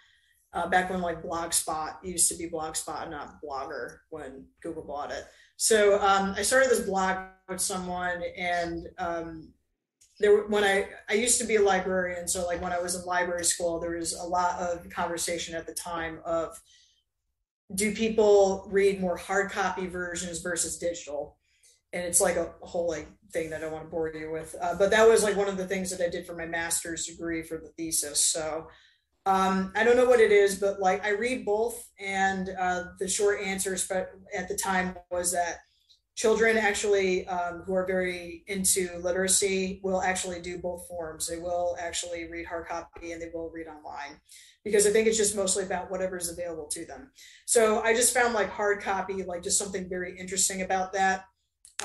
Uh, back when like Blogspot used to be Blogspot, not Blogger, when Google bought it. So um, I started this blog with someone, and um, there when I I used to be a librarian, so like when I was in library school, there was a lot of conversation at the time of do people read more hard copy versions versus digital? And it's like a whole like thing that I want to bore you with. Uh, but that was like one of the things that I did for my master's degree for the thesis. So um, I don't know what it is, but like I read both. And uh, the short answer at the time was that children actually um, who are very into literacy will actually do both forms. They will actually read hard copy and they will read online because I think it's just mostly about whatever is available to them. So I just found like hard copy, like just something very interesting about that.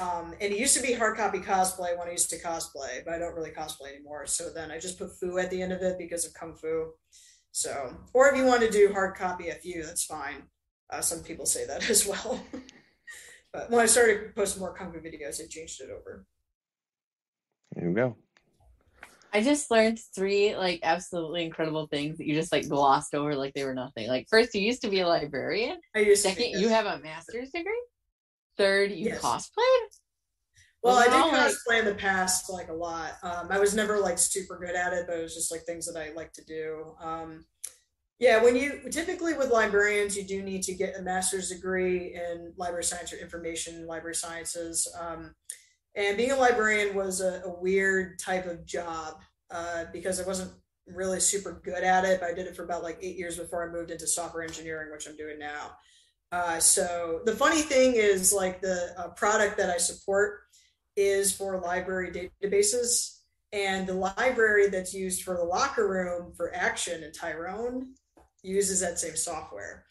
Um, and it used to be hard copy cosplay when I used to cosplay, but I don't really cosplay anymore. So then I just put fu at the end of it because of kung fu. So, or if you want to do hard copy a few, that's fine. Uh, some people say that as well. but when I started posting more kung fu videos, I changed it over. There you go. I just learned three like absolutely incredible things that you just like glossed over like they were nothing. Like first, you used to be a librarian. I used Second, you have a master's degree. Third, you yes. cosplayed. Well, I did cosplay like... in the past like a lot. Um, I was never like super good at it, but it was just like things that I like to do. Um, yeah, when you typically with librarians, you do need to get a master's degree in library science or information library sciences. Um, and being a librarian was a, a weird type of job uh, because I wasn't really super good at it. But I did it for about like eight years before I moved into software engineering, which I'm doing now. Uh, so the funny thing is, like the uh, product that I support is for library databases, and the library that's used for the locker room for Action and Tyrone uses that same software.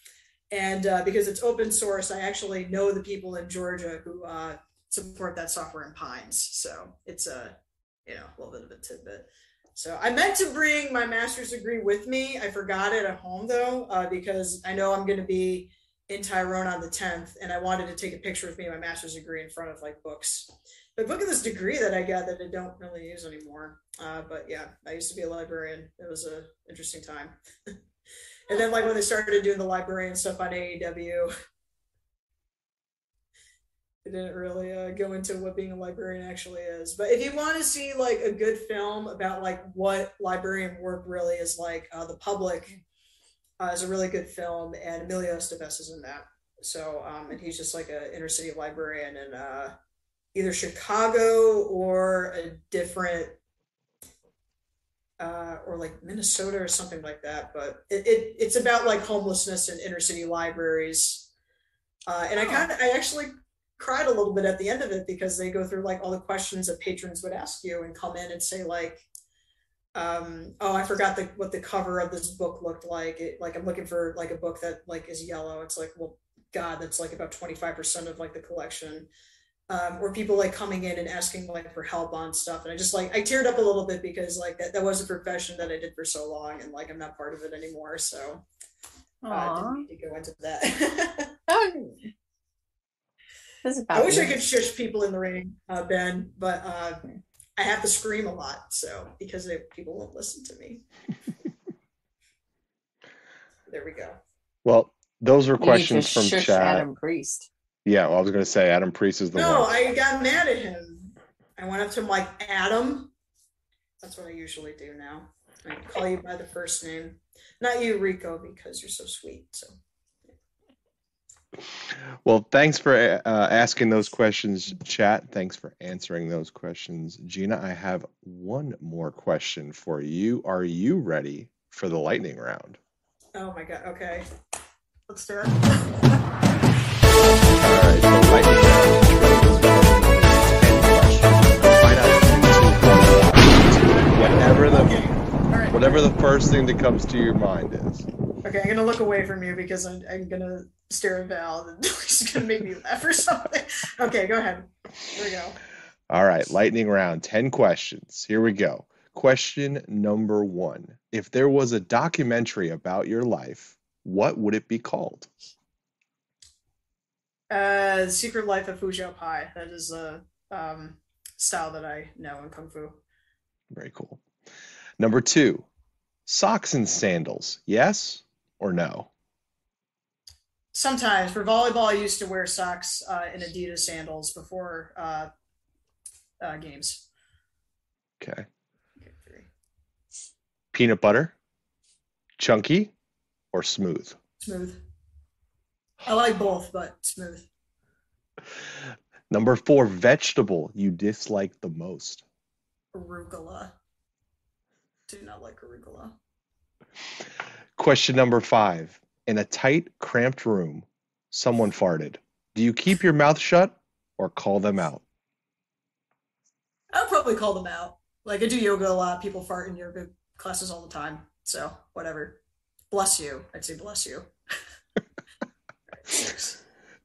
And uh, because it's open source, I actually know the people in Georgia who uh, support that software in Pines. So it's a, you know, a little bit of a tidbit. So I meant to bring my master's degree with me. I forgot it at home though, uh, because I know I'm going to be in Tyrone on the 10th, and I wanted to take a picture with me my master's degree in front of like books. But look at this degree that I got that I don't really use anymore. Uh, but yeah, I used to be a librarian. It was a interesting time. and then like when they started doing the librarian stuff on AEW, I didn't really uh, go into what being a librarian actually is. But if you want to see like a good film about like what librarian work really is like, uh, The Public uh, is a really good film, and Emilio Estevez is in that. So, um, and he's just like an inner city librarian and uh, either Chicago or a different, uh, or like Minnesota or something like that. But it, it it's about like homelessness in inner city libraries. Uh, and I kind of, I actually cried a little bit at the end of it because they go through like all the questions that patrons would ask you and come in and say like um oh i forgot the, what the cover of this book looked like it, like i'm looking for like a book that like is yellow it's like well god that's like about 25% of like the collection um, or people like coming in and asking like for help on stuff and i just like i teared up a little bit because like that, that was a profession that i did for so long and like i'm not part of it anymore so I didn't need to go into that. Oh, this is I wish I could shush people in the ring, uh, Ben, but uh, I have to scream a lot, so because they, people won't listen to me. there we go. Well, those were You questions from shush chat. Adam Priest. Yeah, well, I was going to say Adam Priest is the No, one. I got mad at him. I went up to him like Adam. That's what I usually do now. I call you by the first name, not you, Rico, because you're so sweet. So Well, thanks for uh, asking those questions, chat. Thanks for answering those questions. Gina, I have one more question for you. Are you ready for the lightning round? Oh my god. Okay. Let's do it. Whatever the Okay. All right. whatever the first thing that comes to your mind is. Okay, I'm gonna look away from you because I'm, I'm gonna stare at Val and he's gonna make me laugh or something. Okay, go ahead. Here we go. All right, lightning round, 10 questions. Here we go. Question number one. If there was a documentary about your life, what would it be called? Uh, Secret Life of Fu Zhou Pai. That is a um, style that I know in Kung Fu. Very cool. Number two, socks and sandals, yes or no? Sometimes for volleyball, I used to wear socks uh, and Adidas sandals before uh, uh, games. Okay. Okay, three. Peanut butter, chunky, or smooth? Smooth. I like both, but smooth. Number four, vegetable you dislike the most. Arugula. Do not like arugula. Question number five. In a tight, cramped room, someone farted. Do you keep your mouth shut or call them out? I'll probably call them out. Like I do yoga a lot. People fart in yoga classes all the time. So whatever. Bless you. I'd say bless you.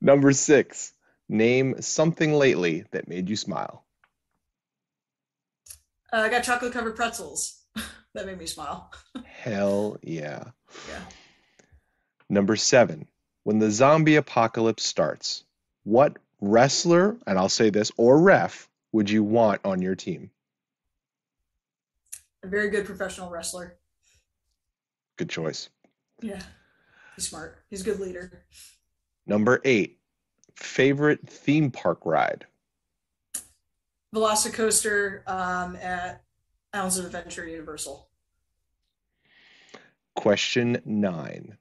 Number six. Name something lately that made you smile. Uh, I got chocolate covered pretzels. that made me smile. Hell yeah. Yeah. Number seven. When the zombie apocalypse starts, what wrestler, and I'll say this, or ref, would you want on your team? A very good professional wrestler. Good choice. Yeah. He's smart. He's a good leader. Number eight. Favorite theme park ride. Velocicoaster um, at Islands of Adventure Universal. Question nine.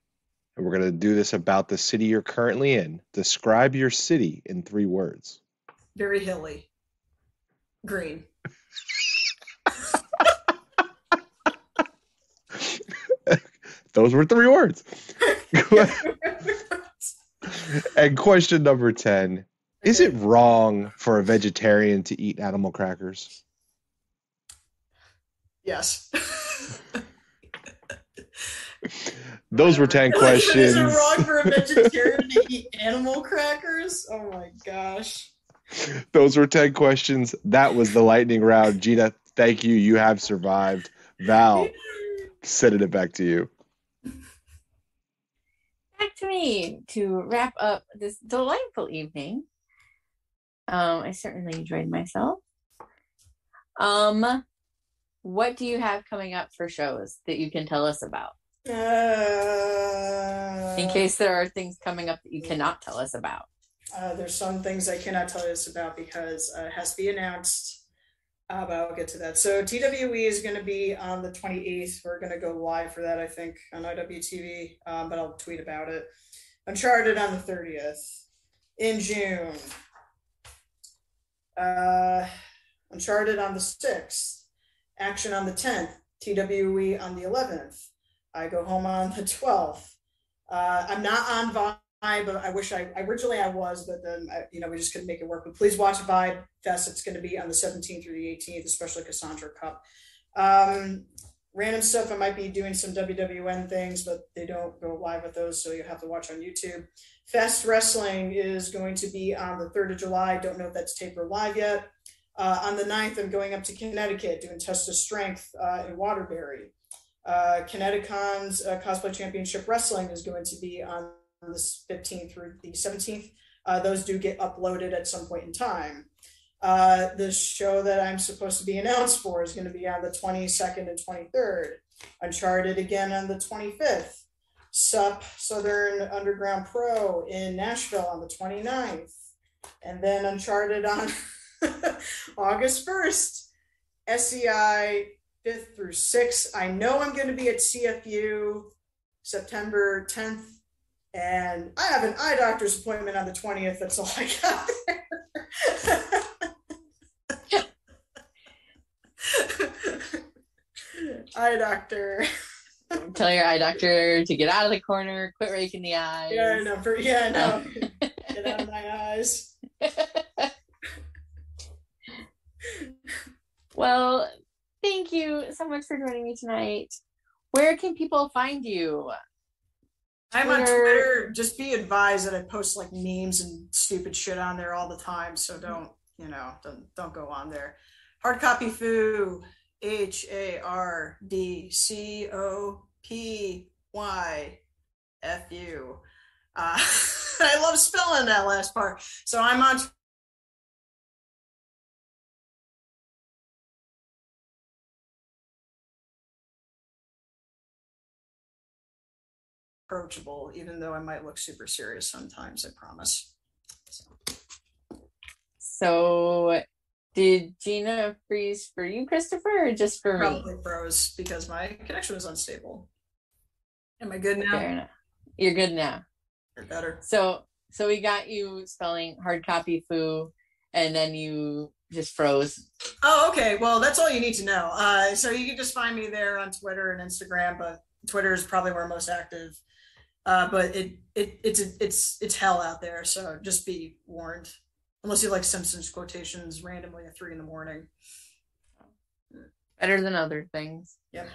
And we're going to do this about the city you're currently in. Describe your city in three words. Very hilly. Green. Those were three words. and question number 10 Is it wrong for a vegetarian to eat animal crackers? Yes. Those were 10 questions. Is it wrong for a vegetarian to eat animal crackers? Oh my gosh. Those were 10 questions. That was the lightning round. Gina, thank you. You have survived. Val, sending it back to you. Back to me to wrap up this delightful evening. Um, I certainly enjoyed myself. Um, what do you have coming up for shows that you can tell us about? Uh, In case there are things coming up that you cannot tell us about. Uh, there's some things I cannot tell us about because uh, it has to be announced. Uh, but I'll get to that. So TWE is going to be on the 28th. We're going to go live for that, I think, on IWTV. Um, but I'll tweet about it. Uncharted on the 30th. In June. Uh, Uncharted on the 6th. Action on the 10th. TWE on the 11th. I go home on the 12th. Uh, I'm not on Vibe, but I wish I originally I was, but then I, you know we just couldn't make it work. But please watch Vibe Fest. It's going to be on the 17th through the 18th, especially Cassandra Cup. Um, random stuff. I might be doing some WWN things, but they don't go live with those, so you have to watch on YouTube. Fest Wrestling is going to be on the 3rd of July. Don't know if that's taped or live yet. Uh, on the 9th, I'm going up to Connecticut doing Test of Strength uh, in Waterbury. Uh, ConnectiCon's uh, Cosplay Championship Wrestling is going to be on the 15th through the 17th. Uh, those do get uploaded at some point in time. Uh, the show that I'm supposed to be announced for is going to be on the 22nd and 23rd. Uncharted again on the 25th. SUP Southern Underground Pro in Nashville on the 29th. And then Uncharted on August 1st. SEI 5th through 6th. I know I'm going to be at CFU September 10th. And I have an eye doctor's appointment on the 20th. That's all I got there. eye doctor. Tell your eye doctor to get out of the corner, quit raking the eyes. Yeah, no, for, yeah, no. get out of my eyes. well, thank you so much for joining me tonight. Where can people find you? I'm on Twitter. Just be advised that I post like memes and stupid shit on there all the time. So don't, you know, don't don't go on there. Hard copy foo. H A R D C O P Y F U. Uh, I love spelling that last part. So I'm on approachable, even though I might look super serious sometimes, I promise. So, so did Gina freeze for you, Christopher, or just for probably me? froze because my connection was unstable. Am I good now? Fair enough. You're good now. You're better. So so we got you spelling hard copy foo and then you just froze. Oh, okay. Well, that's all you need to know. Uh, so you can just find me there on Twitter and Instagram, but Twitter is probably where I'm most active. Uh, but it it it's it's it's hell out there, so just be warned. Unless you like Simpsons quotations randomly at three in the morning. Better than other things. Yep.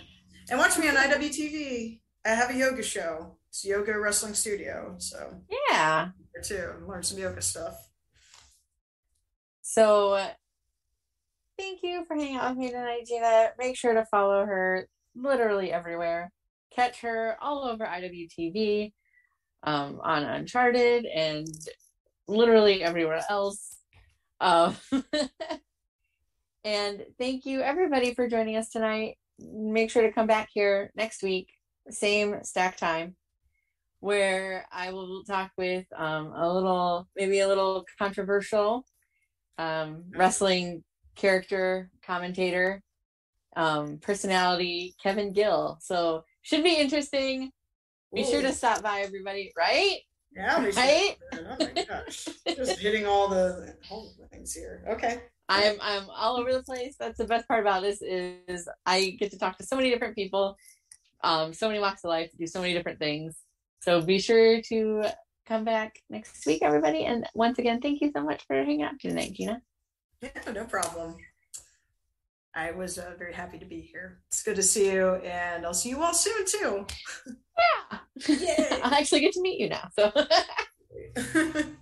And watch me on IWTV. I have a yoga show. It's Yoga Wrestling Studio. So yeah, too. Learn some yoga stuff. So thank you for hanging out with me tonight, Gina. Make sure to follow her literally everywhere catch her all over IWTV, um, on Uncharted, and literally everywhere else. Um, and thank you everybody for joining us tonight. Make sure to come back here next week, same stack time, where I will talk with um, a little, maybe a little controversial um, wrestling character commentator um, personality, Kevin Gill. So should be interesting. Be Ooh. sure to stop by, everybody. Right? Yeah, right. Oh my gosh, just hitting all the things here. Okay. I'm I'm all over the place. That's the best part about this is I get to talk to so many different people, um, so many walks of life, do so many different things. So be sure to come back next week, everybody. And once again, thank you so much for hanging out tonight, Gina. Yeah, no problem. I was uh, very happy to be here. It's good to see you, and I'll see you all soon too. Yeah, Yay. I'll actually get to meet you now. So.